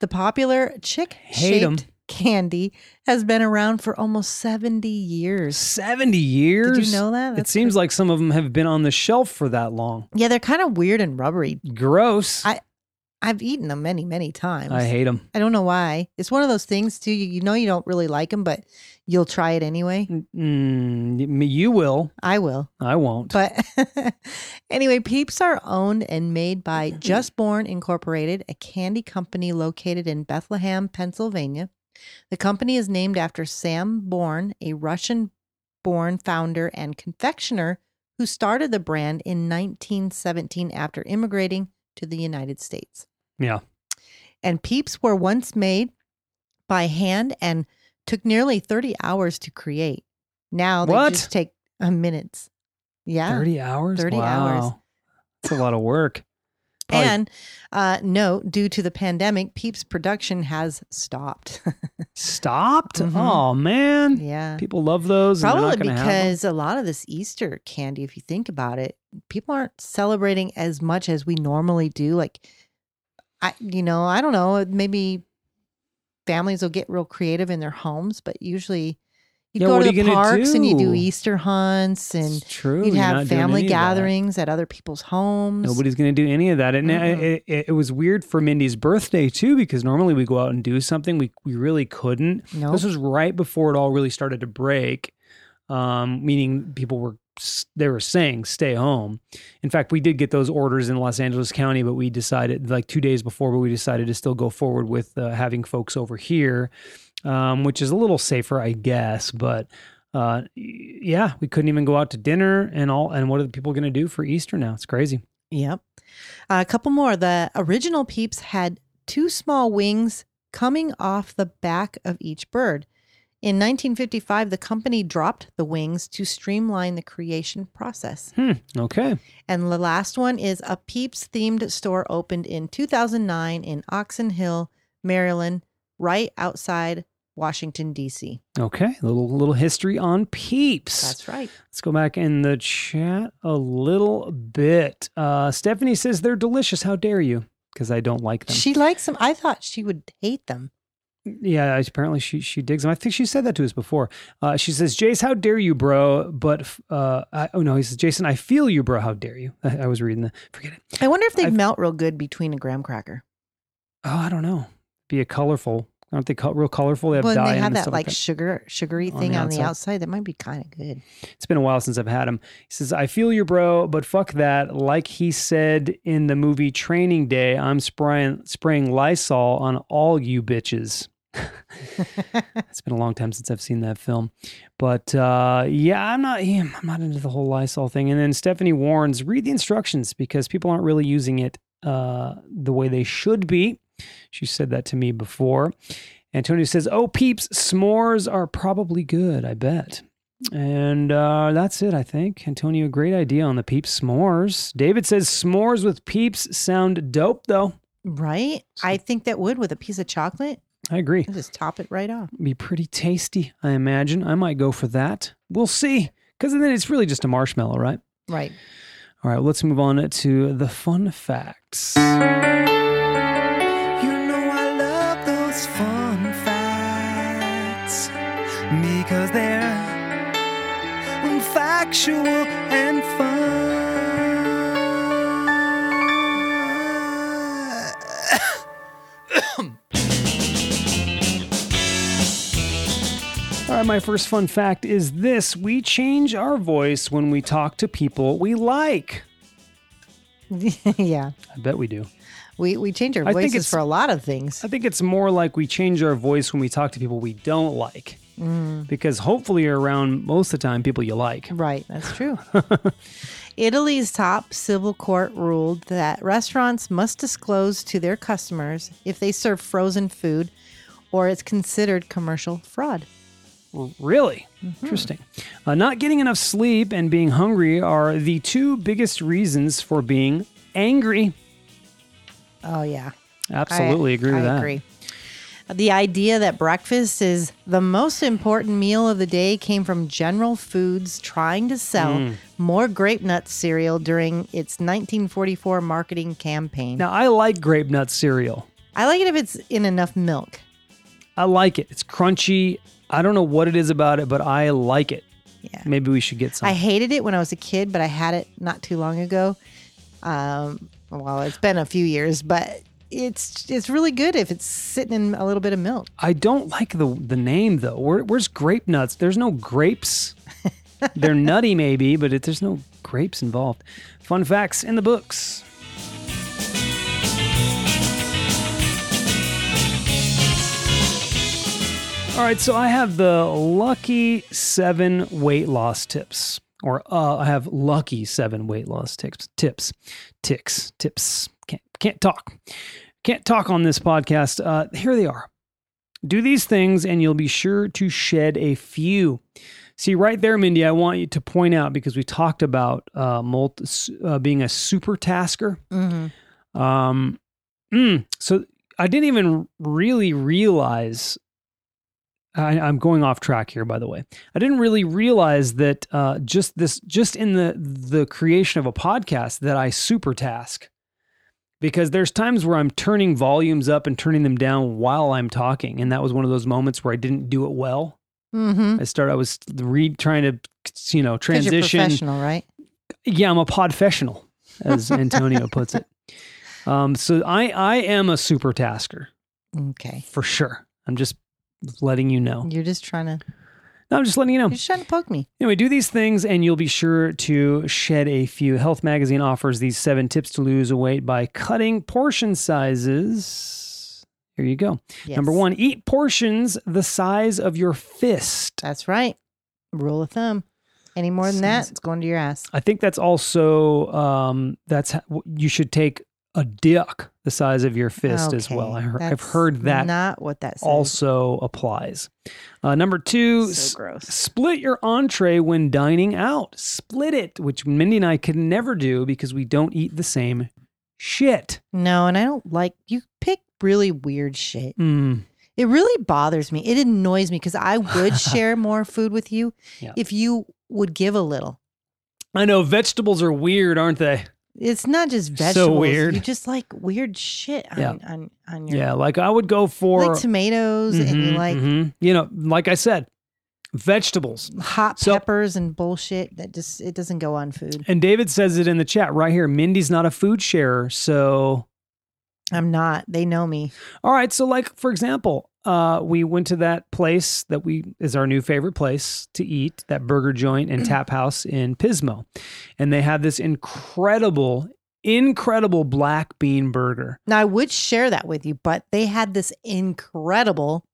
The popular chick shaped candy has been around for almost 70 years. Seventy years. Did you know that? It seems like some of them have been on the shelf for that long. Yeah, they're kind of weird and rubbery. Gross. I- I've eaten them many, many times. I hate them. I don't know why. It's one of those things too. You, you know you don't really like them, but you'll try it anyway. Mm, you will. I will. I won't. But anyway, Peeps are owned and made by Just Born Incorporated, a candy company located in Bethlehem, Pennsylvania. The company is named after Sam Born, a Russian born founder and confectioner who started the brand in 1917 after immigrating to the United States. yeah. And Peeps were once made by hand and took nearly 30 hours to create. Now they What? just take uh, minutes. Yeah. 30 hours? 30 hours. Wow. That's a lot of work. Probably- And uh, note, due to the pandemic, Peeps production has stopped. stopped? Mhm. Oh, man. yeah. People love those. and Probably not gonna have because a lot of this Easter candy, if you think about it, people aren't celebrating as much as we normally do. Like, I, you know, I don't know, maybe families will get real creative in their homes, but usually you Yeah, go to the parks and you do? Easter hunts and It's true. you'd have family any of that. gatherings at other people's homes. Nobody's going to do any of that. And Mm-mm. it, it, it was weird for Mindy's birthday, too, because normally we go out and do something. We, we really couldn't. No. This was right before it all really started to break, um, meaning people were they were saying stay home. In fact, we did get those orders in Los Angeles County, but we decided like two days before, but we decided to still go forward with uh, having folks over here, um, which is a little safer, I guess. But uh, yeah, we couldn't even go out to dinner and all. And what are the people going to do for Easter now? It's crazy. Yep. a couple more. The original Peeps had two small wings coming off the back of each bird. In 1955, the company dropped the wings to streamline the creation process. Hmm. Okay. And the last one is a Peeps themed store opened in 2009 in Oxon Hill, Maryland, right outside Washington, D.C. Okay. A little little history on Peeps. That's right. Let's go back in the chat a little bit. Uh, Stephanie says they're delicious. How dare you? Because I don't like them. She likes them. I thought she would hate them. Yeah, apparently she she digs them. I think she said that to us before. Uh, she says, "Jace, how dare you, bro?" But uh, I, oh no, he says, "Jason, I feel you, bro. How dare you?" I, I was reading the. Forget it. I wonder if they melt real good between a graham cracker. Oh, I don't know. Be a colorful. Aren't they co- real colorful? They have Well, dye and in they have that stuff like that. sugar, sugary On thing the on the outside. outside. That might be kind of good. It's been a while since I've had them. He says, I feel you, bro, but fuck that. Like he said in the movie Training Day, I'm spraying, spraying Lysol on all you bitches. it's been a long time since I've seen that film. But uh, yeah, I'm not I'm not into the whole Lysol thing. And then Stephanie warns, read the instructions because people aren't really using it uh, the way they should be. She said that to me before. Antonio says, "Oh, peeps, s'mores are probably good. I bet." And uh, that's it, I think. Antonio, great idea on the peeps s'mores. David says s'mores with peeps sound dope, though. Right? I think that would with a piece of chocolate. I agree. Just top it right off. Be pretty tasty, I imagine. I might go for that. We'll see. Because then it's really just a marshmallow, right? Right. All right, let's move on to the fun facts. Factual and fun. All right, my first fun fact is this we change our voice when we talk to people we like. yeah. I bet we do. We we change our I think voices it's- for a lot of things. I think it's more like we change our voice when we talk to people we don't like. Because hopefully you're around most of the time people you like. Right, that's true. Italy's top civil court ruled that restaurants must disclose to their customers if they serve frozen food or it's considered commercial fraud. Really? Interesting. Uh, not getting enough sleep and being hungry are the two biggest reasons for being angry. Oh, yeah. Absolutely I, agree with I that. agree. The idea that breakfast is the most important meal of the day came from General Foods trying to sell Mm. more grape nut cereal during its 1944 marketing campaign. Now, I like grape nut cereal. I like it if it's in enough milk. I like it. It's crunchy. I don't know what it is about it, but I like it. Yeah. Maybe we should get some. I hated it when I was a kid, but I had it not too long ago. Um, well, it's been a few years, but it's it's really good if it's sitting in a little bit of milk. I don't like the the name though. Where, where's grape nuts? There's no grapes. They're nutty maybe, but it, there's no grapes involved. Fun facts in the books. All right, so I have the lucky seven weight loss tips, or uh, I have lucky seven weight loss tips. Tips, ticks, tips. Can't talk. Can't talk on this podcast. Uh, here they are. Do these things and you'll be sure to shed a few. See, right there, Mindy, I want you to point out because we talked about uh, multi, uh, being a super tasker. Mm-hmm. Um, mm, so I didn't even really realize. I, I'm going off track here, by the way. I didn't really realize that uh, just this, just in the the creation of a podcast, that I super task because there's times where I'm turning volumes up and turning them down while I'm talking, and that was one of those moments where I didn't do it well. Mm-hmm. I started, I was read trying to, you know, transition. professional, right? Yeah, I'm a podfessional, as Antonio puts it. Um, so I I am a super tasker Okay. for sure. I'm just letting you know. You're just trying to No, I'm just letting you know. you're trying to poke me. Anyway, do these things and you'll be sure to shed a few. Health Magazine offers these seven tips to lose weight by cutting portion sizes. Here you go. Yes. Number one, eat portions the size of your fist. That's right. Rule of thumb. Any more than that, it's going to your ass. I think that's also um, that's how- you should take a dick the size of your fist as well. I Okay, heard, I've heard that Not what that says. also applies. Uh, number two, so s- gross. split your entree when dining out. Split it, which Mindy and I could never do because we don't eat the same shit. No, and I don't like you pick really weird shit. Mm, It really bothers me. It annoys me because I would share more food with you Yeah. if you would give a little. I know vegetables are weird, aren't they? It's not just vegetables. So weird. You just like weird shit on, Yeah. on, on your Yeah, like I would go for like tomatoes and you Mhm, like mhm. you know, like I said, vegetables. hot So- peppers and bullshit that just it doesn't go on food. And David says it in the chat right here. Mindy's not a food sharer, so I'm not. They know me. All right, so like for example, uh, we went to that place that we is our new favorite place to eat, that burger joint and tap house in Pismo, and they have this incredible, incredible black bean burger. Now I would share that with you, but they had this incredible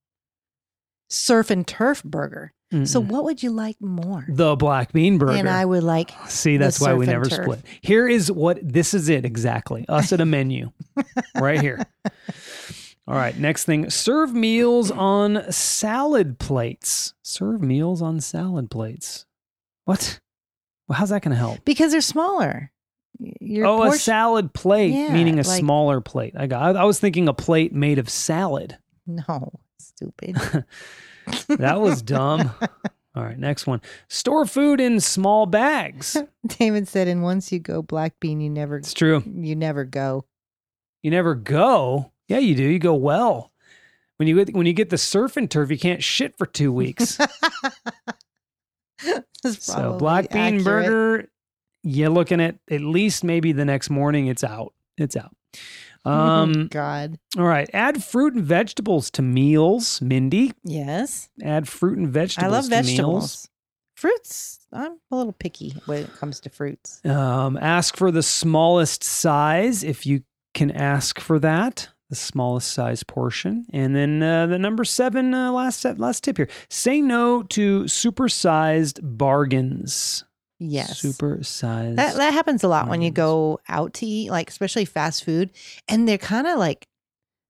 surf and turf burger. So Mm-mm. what would you like more? the black bean burger. And I would like See, that's why we never turf. split. Here is what this is it exactly. Us at a menu, right here. All right, next thing serve meals on salad plates. Serve meals on salad plates. What? Well, how's that going to help? because they're smaller. Your oh, a salad plate, Yeah, meaning a like- smaller plate. I got. I, I was thinking a plate made of salad. No, stupid. That was dumb. All right, next one. Store food in small bags. David said, and once you go black bean, you never It's true. you never go. You never go. Yeah, you do. You go well. When you get when you get the surf and turf, you can't shit for two weeks. So black bean accurate. burger, you're looking at at least maybe the next morning. It's out. It's out. Um. God. all right. Add fruit and vegetables to meals, Mindy. Yes. Add fruit and vegetables. I love vegetables. Fruits. I'm a little picky when it comes to fruits. Um. Ask for the smallest size if you can ask for that. The smallest size portion, and then uh, the number seven uh, last last tip here: say no to supersized bargains. Yes. supersized. That that happens a lot when you go out to eat, like especially fast food, and they're kind of like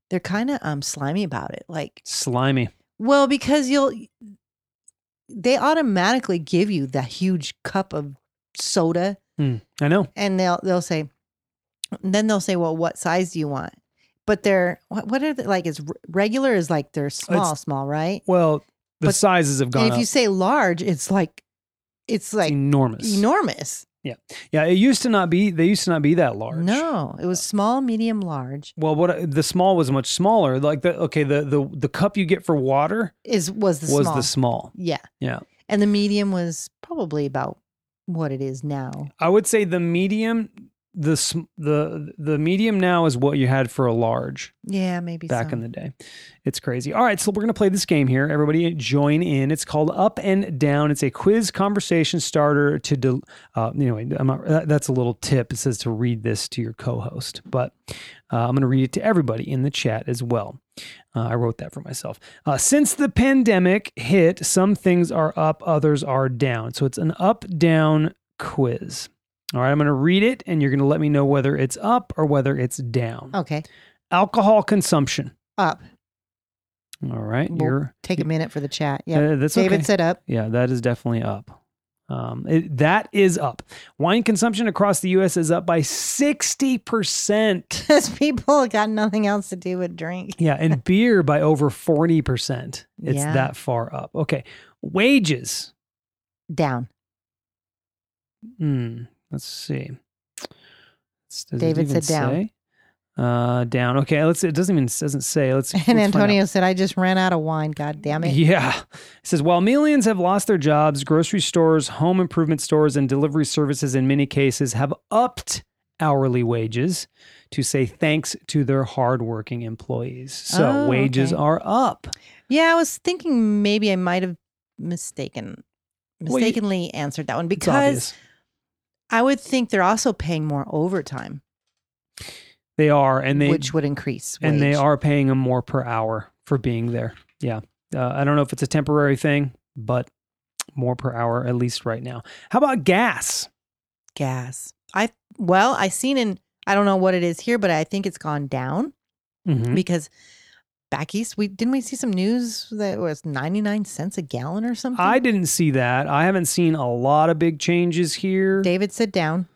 they're kind of um slimy about it. Like, slimy. well, because you'll they automatically give you that huge cup of soda, Hmm, I know. and they'll they'll say, then they'll say, well, what size do you want? But they're what, what are they like? Is regular is like they're small, small, right? Well, the But- sizes have gone And if up. you say large, it's like it's It's like enormous. enormous. Yeah, Yeah. it used to not be. They used to not be that large. No, it was uh, small, medium, large. Well, what the small was much smaller. Like the okay, the the the cup you get for water Is was the was small? the small. yeah, Yeah, and the medium was probably about what it is now. I would say the medium. The the the medium now is what you had for a large Yeah, maybe back so. in the day. It's crazy. All right, so we're gonna play this game here. Everybody join in. It's called Up and Down. It's a quiz conversation starter to. Del- uh, anyway, I'm not, that- that's a little tip. It says to read this to your co-host, but uh, I'm gonna read it to everybody in the chat as well. Uh, I wrote that for myself. Uh, since the pandemic hit, some things are up, others are down. So it's an up down quiz. All right, I'm going to read it and you're going to let me know whether it's up or whether it's down. Okay, Alcohol consumption. up. All right, We'll you're Take a minute for the chat. Yeah, uh, that's David okay. said up. Yeah, that is definitely up. Um, it, that is up. Wine consumption across the U.S. is up by 60%. Because people got nothing else to do but drink. Yeah, and beer by over 40%. It's Yeah. that far up. Okay. Wages. Down. Hmm. Let's see. David said down. say? Uh, down. Okay. Let's. It doesn't even doesn't say. Let's. let's And. Antonio said, "I just ran out of wine. God damn it!" Yeah. It says while millions have lost their jobs, grocery stores, home improvement stores, and delivery services in many cases have upped hourly wages to say thanks to their hardworking employees. So Oh, wages okay. are up. Yeah, I was thinking maybe I might have mistaken Well, you- mistakenly answered that one because. I would think they're also paying more overtime, They are, and they which would increase. and they are paying them more per hour for being there. Yeah. Uh, I don't know if it's a temporary thing, but more per hour, at least right now. How about gas? Gas. I well, I seen in I don't know what it is here, but I think it's gone down Mhm. because back east we didn't we see some news that it was 99 cents a gallon or something? I didn't see that. I haven't seen a lot of big changes here. David said down.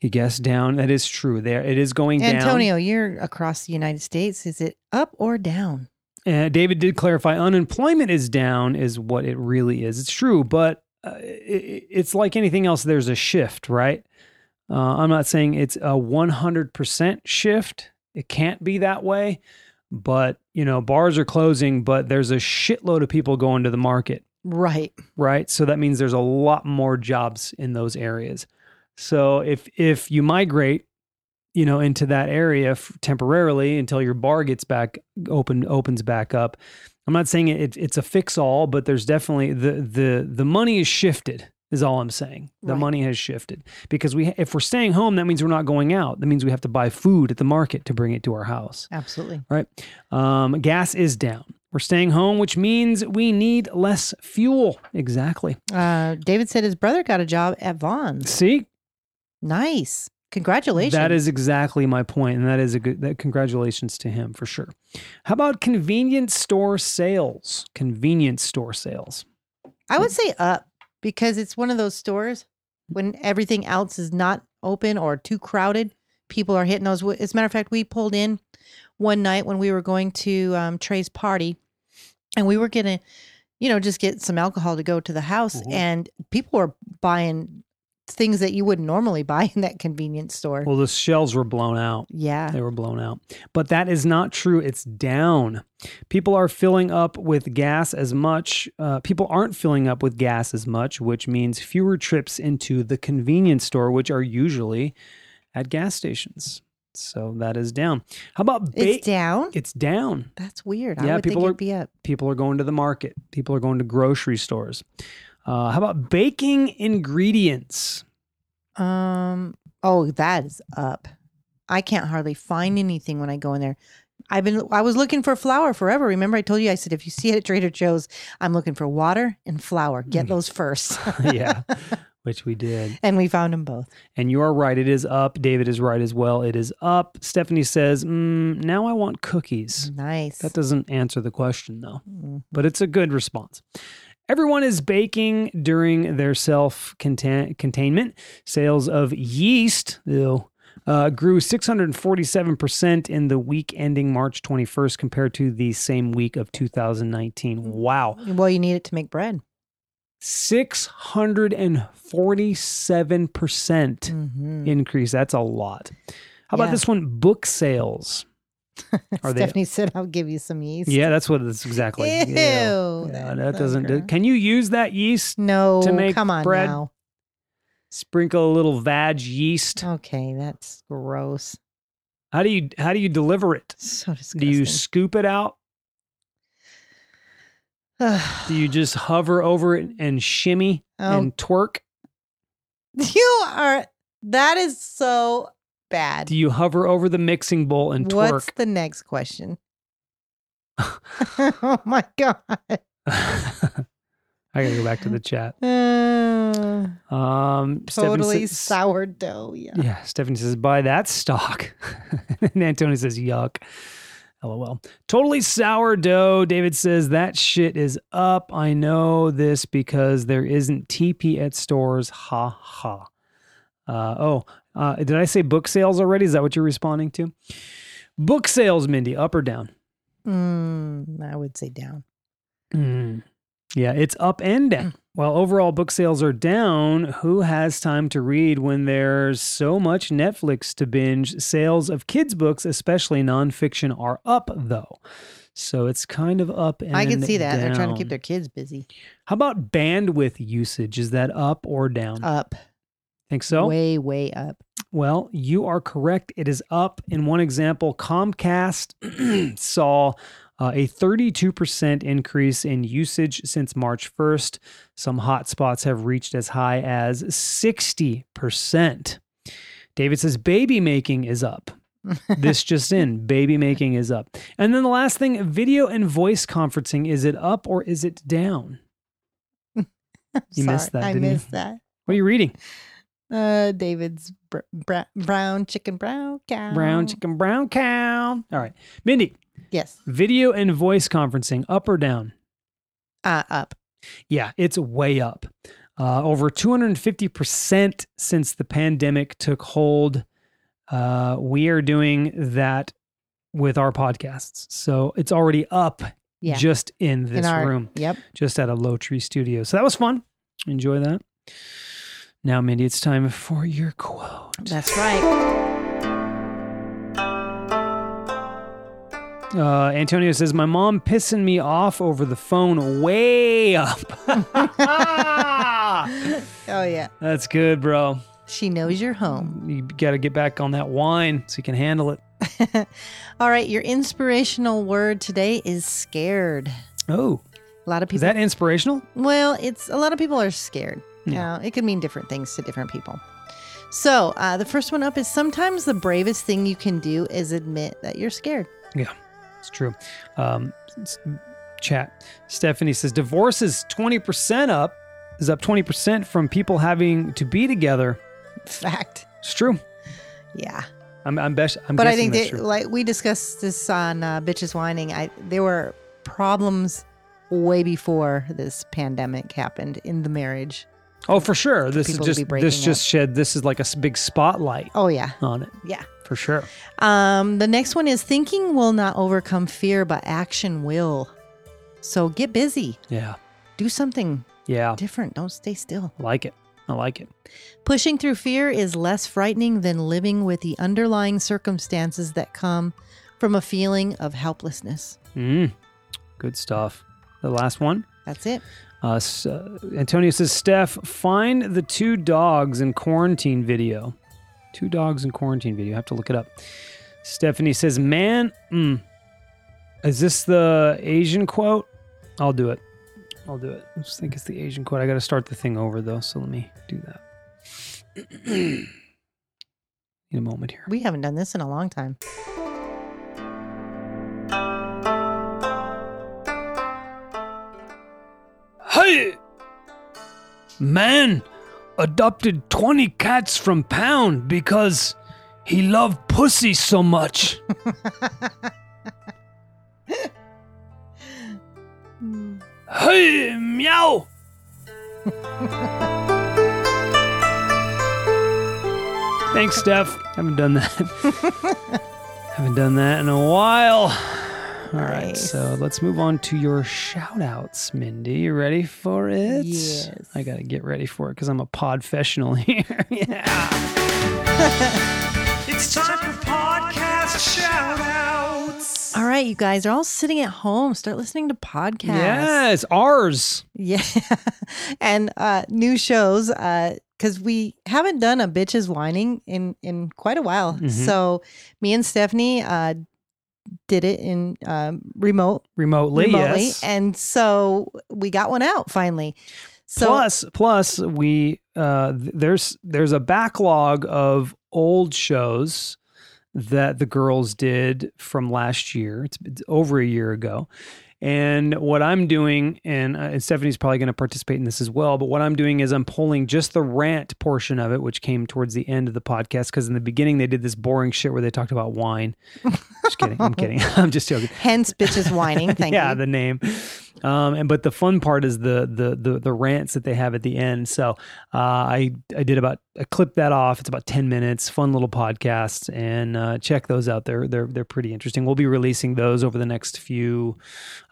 He guessed down. That is true. There, it is going down. Antonio, you're across the United States. Is it up or down? Uh, David did clarify unemployment is down, is what it really is. It's true, but uh, it, it's like anything else. There's a shift, right? Uh, I'm not saying it's a 100% shift. It can't be that way, but you know, bars are closing, but there's a shitload of people going to the market, Right. right? So that means there's a lot more jobs in those areas. So if if you migrate, you know, into that area f- temporarily until your bar gets back open opens back up, I'm not saying it, it's a fix all, but there's definitely the the the money is shifted. Is all I'm saying. The Right. money has shifted because we if we're staying home, that means we're not going out. That means we have to buy food at the market to bring it to our house. Absolutely. Right? Um, gas is down. We're staying home, which means we need less fuel. Exactly. Uh, David said his brother got a job at Vons. See, Nice. Congratulations. That is exactly my point, and that is a good. That congratulations to him for sure. How about convenience store sales? Convenience store sales. I would say up because it's one of those stores when everything else is not open or too crowded. People are hitting those. As a matter of fact, we pulled in one night when we were going to um, Trey's party, and we were gonna, you know, just get some alcohol to go to the house, Mhm. and people were buying things that you wouldn't normally buy in that convenience store. Well, the shelves were blown out. yeah, They were blown out. But that is not true. It's down. People are filling up with gas as much. Uh, people aren't filling up with gas as much, which means fewer trips into the convenience store, which are usually at gas stations. So that is down. How about ba- it's down. It's down. That's weird. Yeah, I would think people are- be up. people are going to the market people are going to grocery stores uh, how about baking ingredients Um. Oh, that is up. I can't hardly find anything when I go in there. I've been. I was looking for flour forever. Remember, I told you. I said if you see it at Trader Joe's, I'm looking for water and flour. Get those first. yeah which we did and we found them both. and you are right it is up david is right as well it is up stephanie says mm, now i want cookies Nice. that doesn't answer the question though Mm. but it's a good response Everyone is baking during their self containment. Sales of yeast ew, uh, grew 647% in the week ending March 21st compared to the same week of 2019. Wow. Well, you need it to make bread. 647% Mhm. increase. That's a lot. How about Yeah. this one? Book sales. Are they Stephanie said, "I'll give you some yeast." Yeah, that's what it's exactly. Ew, Yeah, that doesn't. gross. Can you use that yeast? No. To make come on bread? now. Sprinkle a little vag yeast. Okay, that's gross. How do you how do you deliver it? So disgusting. Do you scoop it out? Do you just hover over it and shimmy Oh. and twerk? You are. That is so bad. Do you hover over the mixing bowl and twerk? What's the next question? oh my god. I gotta go back to the chat. Uh, Um, totally says- sourdough. Yeah. Yeah, Stephanie says, buy that stock. and Antonio says, yuck. LOL. Totally sourdough. David says, that shit is up. I know this because there isn't TP at stores. Ha ha. Uh, oh, uh, did I say book sales already? Is that what you're responding to? Book sales, Mindy, up or down? Mm, I would say down. Mm. Yeah, it's up and down. While overall book sales are down, who has time to read when there's so much Netflix to binge? Sales of kids' books, especially nonfiction, are up though. So it's kind of up and I can see that. They're trying to keep their kids busy. How about bandwidth usage? Is that up or down? Up. Think so? Way, way up. Well, you are correct. It is up. In one example, Comcast saw uh, a 32% increase in usage since March 1st. Some hotspots have reached as high as 60%. David says baby making is up. this just in baby making is up. And then the last thing video and voice conferencing is it up or is it down? You missed that, I didn't you? missed that. What are you reading? Uh, David's br- br- brown chicken brown cow. Brown chicken, brown cow. All right. Mindy, Yes. video and voice conferencing, up or down? Uh, up. Yeah, it's way up. Uh, over 250% since the pandemic took hold. Uh, we are doing that with our podcasts. So it's already up Yeah. just in this In our- room, Yep. just at a Lowtree Studio. So that was fun. Enjoy that. Now, Mindy, it's time for your quote. That's right. Uh, Antonio says, My mom pissing me off over the phone way up. Oh yeah. That's good, bro. She knows you're home. You got to get back on that wine so you can handle it. All right. Your inspirational word today is scared. Oh, A lot of people. is that inspirational? Well, it's a lot of people are scared. Yeah. It could mean different things to different people. So, uh, the first one up is sometimes the bravest thing you can do is admit that you're scared. Yeah, it's true. Um, s- chat. Stephanie says divorce is 20% up, is up 20% from people having to be together. Fact. It's true. Yeah. I'm, I'm, best, I'm but I think like we discussed this on uh, Bitches Whining, I there were problems way before this pandemic happened in the marriage. Oh, for sure. This is people to be just, breaking this just shed, this is like a s- big spotlight Oh yeah, on it, yeah. for sure. Um, the next one is thinking will not overcome fear, but action will. So get busy, Yeah. do something Yeah. different. Don't stay still. I like it. I like it. Pushing through fear is less frightening than living with the underlying circumstances that come from a feeling of helplessness. Mm, good stuff. The last one. That's it. Uh, uh, Antonio says, Steph, find the two dogs in quarantine video. Two dogs in quarantine video. I have to look it up. Stephanie says, man, mm, is this the Asian quote? I'll do it. I'll do it. I just think it's the Asian quote. I got to start the thing over though, so let me do that. Need a moment here. We haven't done this in a long time. Hey! Man adopted 20 cats from Pound because he loved pussy so much. hey, meow! Thanks, Steph. Haven't done that. Haven't done that in a while. All right, Nice. so let's move on to your shout outs, Mindy. You ready for it? Yes. I got to get ready for it because I'm a podfessional here. yeah. It's time for podcast shout outs. All right, you guys are all sitting at home. Start listening to podcasts. Yes, ours. Yeah. and uh, new shows because we haven't done a bitches whining in in quite a while. Mhm. So me and Stephanie uh, did it in um, remote Remotely, remotely, yes. and so we got one out finally. So plus, plus we uh, there's there's a backlog of old shows that the girls did from last year. It's, it's over a year ago. And what I'm doing, and, uh, and Stephanie's probably going to participate in this as well, but what I'm doing is I'm pulling just the rant portion of it, which came towards the end of the podcast. Because in the beginning, they did this boring shit where they talked about wine. just kidding. I'm kidding. I'm just joking. hence bitches whining. Thank yeah, you. Yeah, the name. Um, and but the fun part is the the the the rants that they have at the end. So uh, I I did about I clipped that off. It's about ten minutes. Fun little podcast, and uh, check those out. They're they're they're pretty interesting. We'll be releasing those over the next few,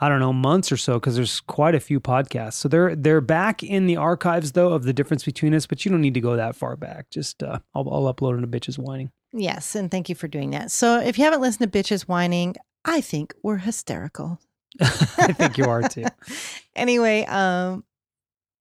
I don't know, months or so because there's quite a few podcasts. So they're they're back in the archives though of the difference between us. But you don't need to go that far back. Just uh, I'll I'll upload it to bitches whining. Yes, and thank you for doing that. So if you haven't listened to bitches whining, I think we're hysterical. I think you are too. anyway, um,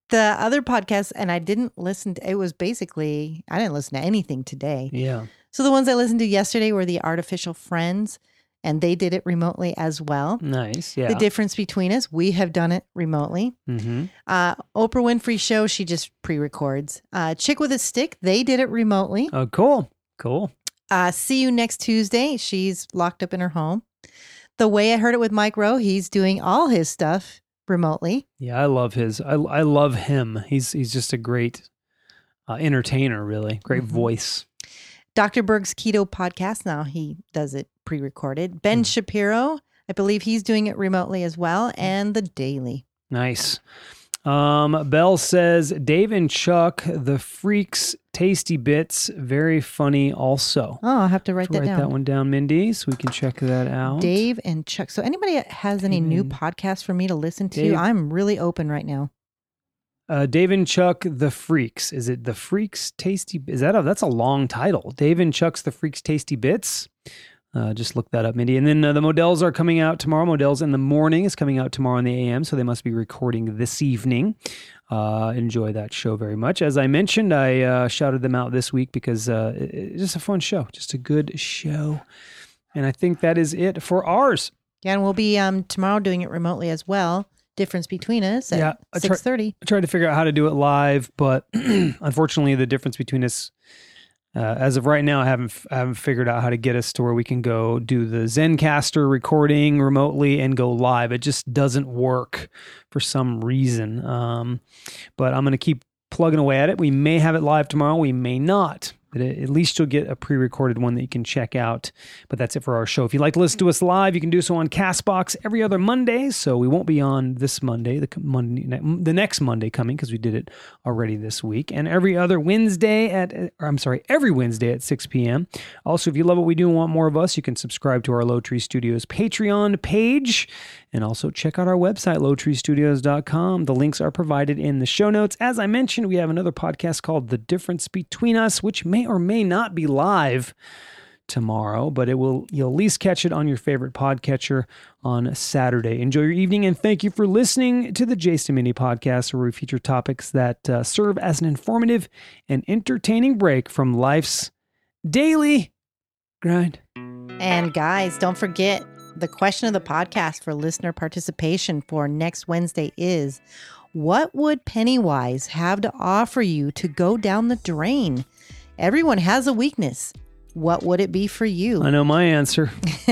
the other podcast, and I didn't listen to. It was basically I didn't listen to anything today. Yeah. So the ones I listened to yesterday were the Artificial Friends, and they did it remotely as well. Nice. Yeah. The difference between us, we have done it remotely. mm-hmm. Uh, Oprah Winfrey Show, she just pre-records. Uh, Chick with a Stick, they did it remotely. Oh, cool. Cool. Uh, see you next Tuesday. She's locked up in her home. The way I heard it with Mike Rowe, he's doing all his stuff remotely. Yeah, I love his. I, I love him. He's he's just a great uh, entertainer, really. Great Mhm. voice. Dr. Berg's Keto podcast. Now he does it pre recorded. Ben Hmm. Shapiro, I believe he's doing it remotely as well. And The Daily. Nice. Um, Bell says Dave and Chuck, the freaks, tasty bits, very funny. Also, Oh, I'll have to write Let's that write down. that one down, Mindy, so we can check that out. Dave and Chuck. So, anybody that has any new podcasts for me to listen to, Dave- I'm really open right now. Uh, Dave and Chuck, the Freaks. Is it the Freaks Tasty? Is that a that's a long title? Dave and Chuck's the Freaks Tasty Bits. Uh, just look that up, Mindy. And then uh, the Models are coming out tomorrow. Models in the morning is coming out tomorrow in the AM, so they must be recording this evening. Uh, enjoy that show very much. As I mentioned, I uh, shouted them out this week because uh, it- it's just a fun show, just a good show. And I think that is it for ours. Yeah, and we'll be um tomorrow doing it remotely as well. Difference between us at Yeah, six thirty. I tried to figure out how to do it live, but unfortunately, the difference between us, uh, as of right now, I haven't I haven't figured out how to get us to where we can go do the Zencastr recording remotely and go live. It just doesn't work for some reason. Um, but I'm going to keep plugging away at it. We may have it live tomorrow. We may not. But at least you'll get a pre-recorded one that you can check out. But that's it for our show. If you'd like to listen to us live, you can do so on Castbox every other Monday. So we won't be on this Monday, the Monday, the next Monday coming because we did it already this week, and every other Wednesday at, or I'm sorry, every Wednesday at 6 p.m. Also, if you love what we do and want more of us, you can subscribe to our Lowtree Studios Patreon page, and also check out our website lowtreestudios.com. The links are provided in the show notes. As I mentioned, we have another podcast called The Difference Between Us, which may or may not be live tomorrow, but it will you'll at least catch it on your favorite podcatcher on Saturday. Enjoy your evening and thank you for listening to the Jason Mindy podcast where we feature topics that uh, serve as an informative and entertaining break from life's daily grind. And guys, don't forget the question of the podcast for listener participation for next Wednesday is what would Pennywise have to offer you to go down the drain? Everyone has a weakness. What would it be for you? I know my answer.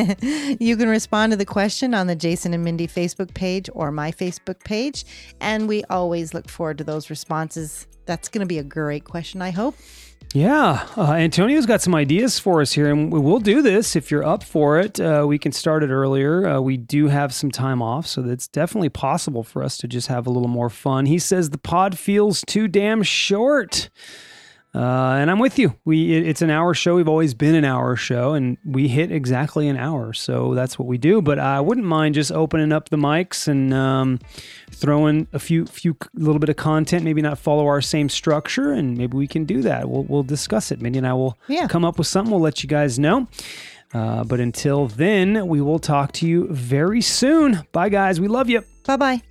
you can respond to the question on the Jason and Mindy Facebook page or my Facebook page. And we always look forward to those responses. That's going to be a great question, I hope. Yeah, uh, Antonio's got some ideas for us here, and we- we'll do this if you're up for it. Uh, we can start it earlier. Uh, we do have some time off, so it's definitely possible for us to just have a little more fun. He says the pod feels too damn short. Uh, and I'm with you. We it, it's an hour show. We've always been an hour show, and we hit exactly an hour. So that's what we do. But I wouldn't mind just opening up the mics and um, throwing a few few little bit of content. Maybe not follow our same structure, and maybe we can do that. We'll we'll discuss it. Mindy and I will Yeah. come up with something. We'll let you guys know. Uh, but until then, we will talk to you very soon. Bye, guys. We love you. Bye bye.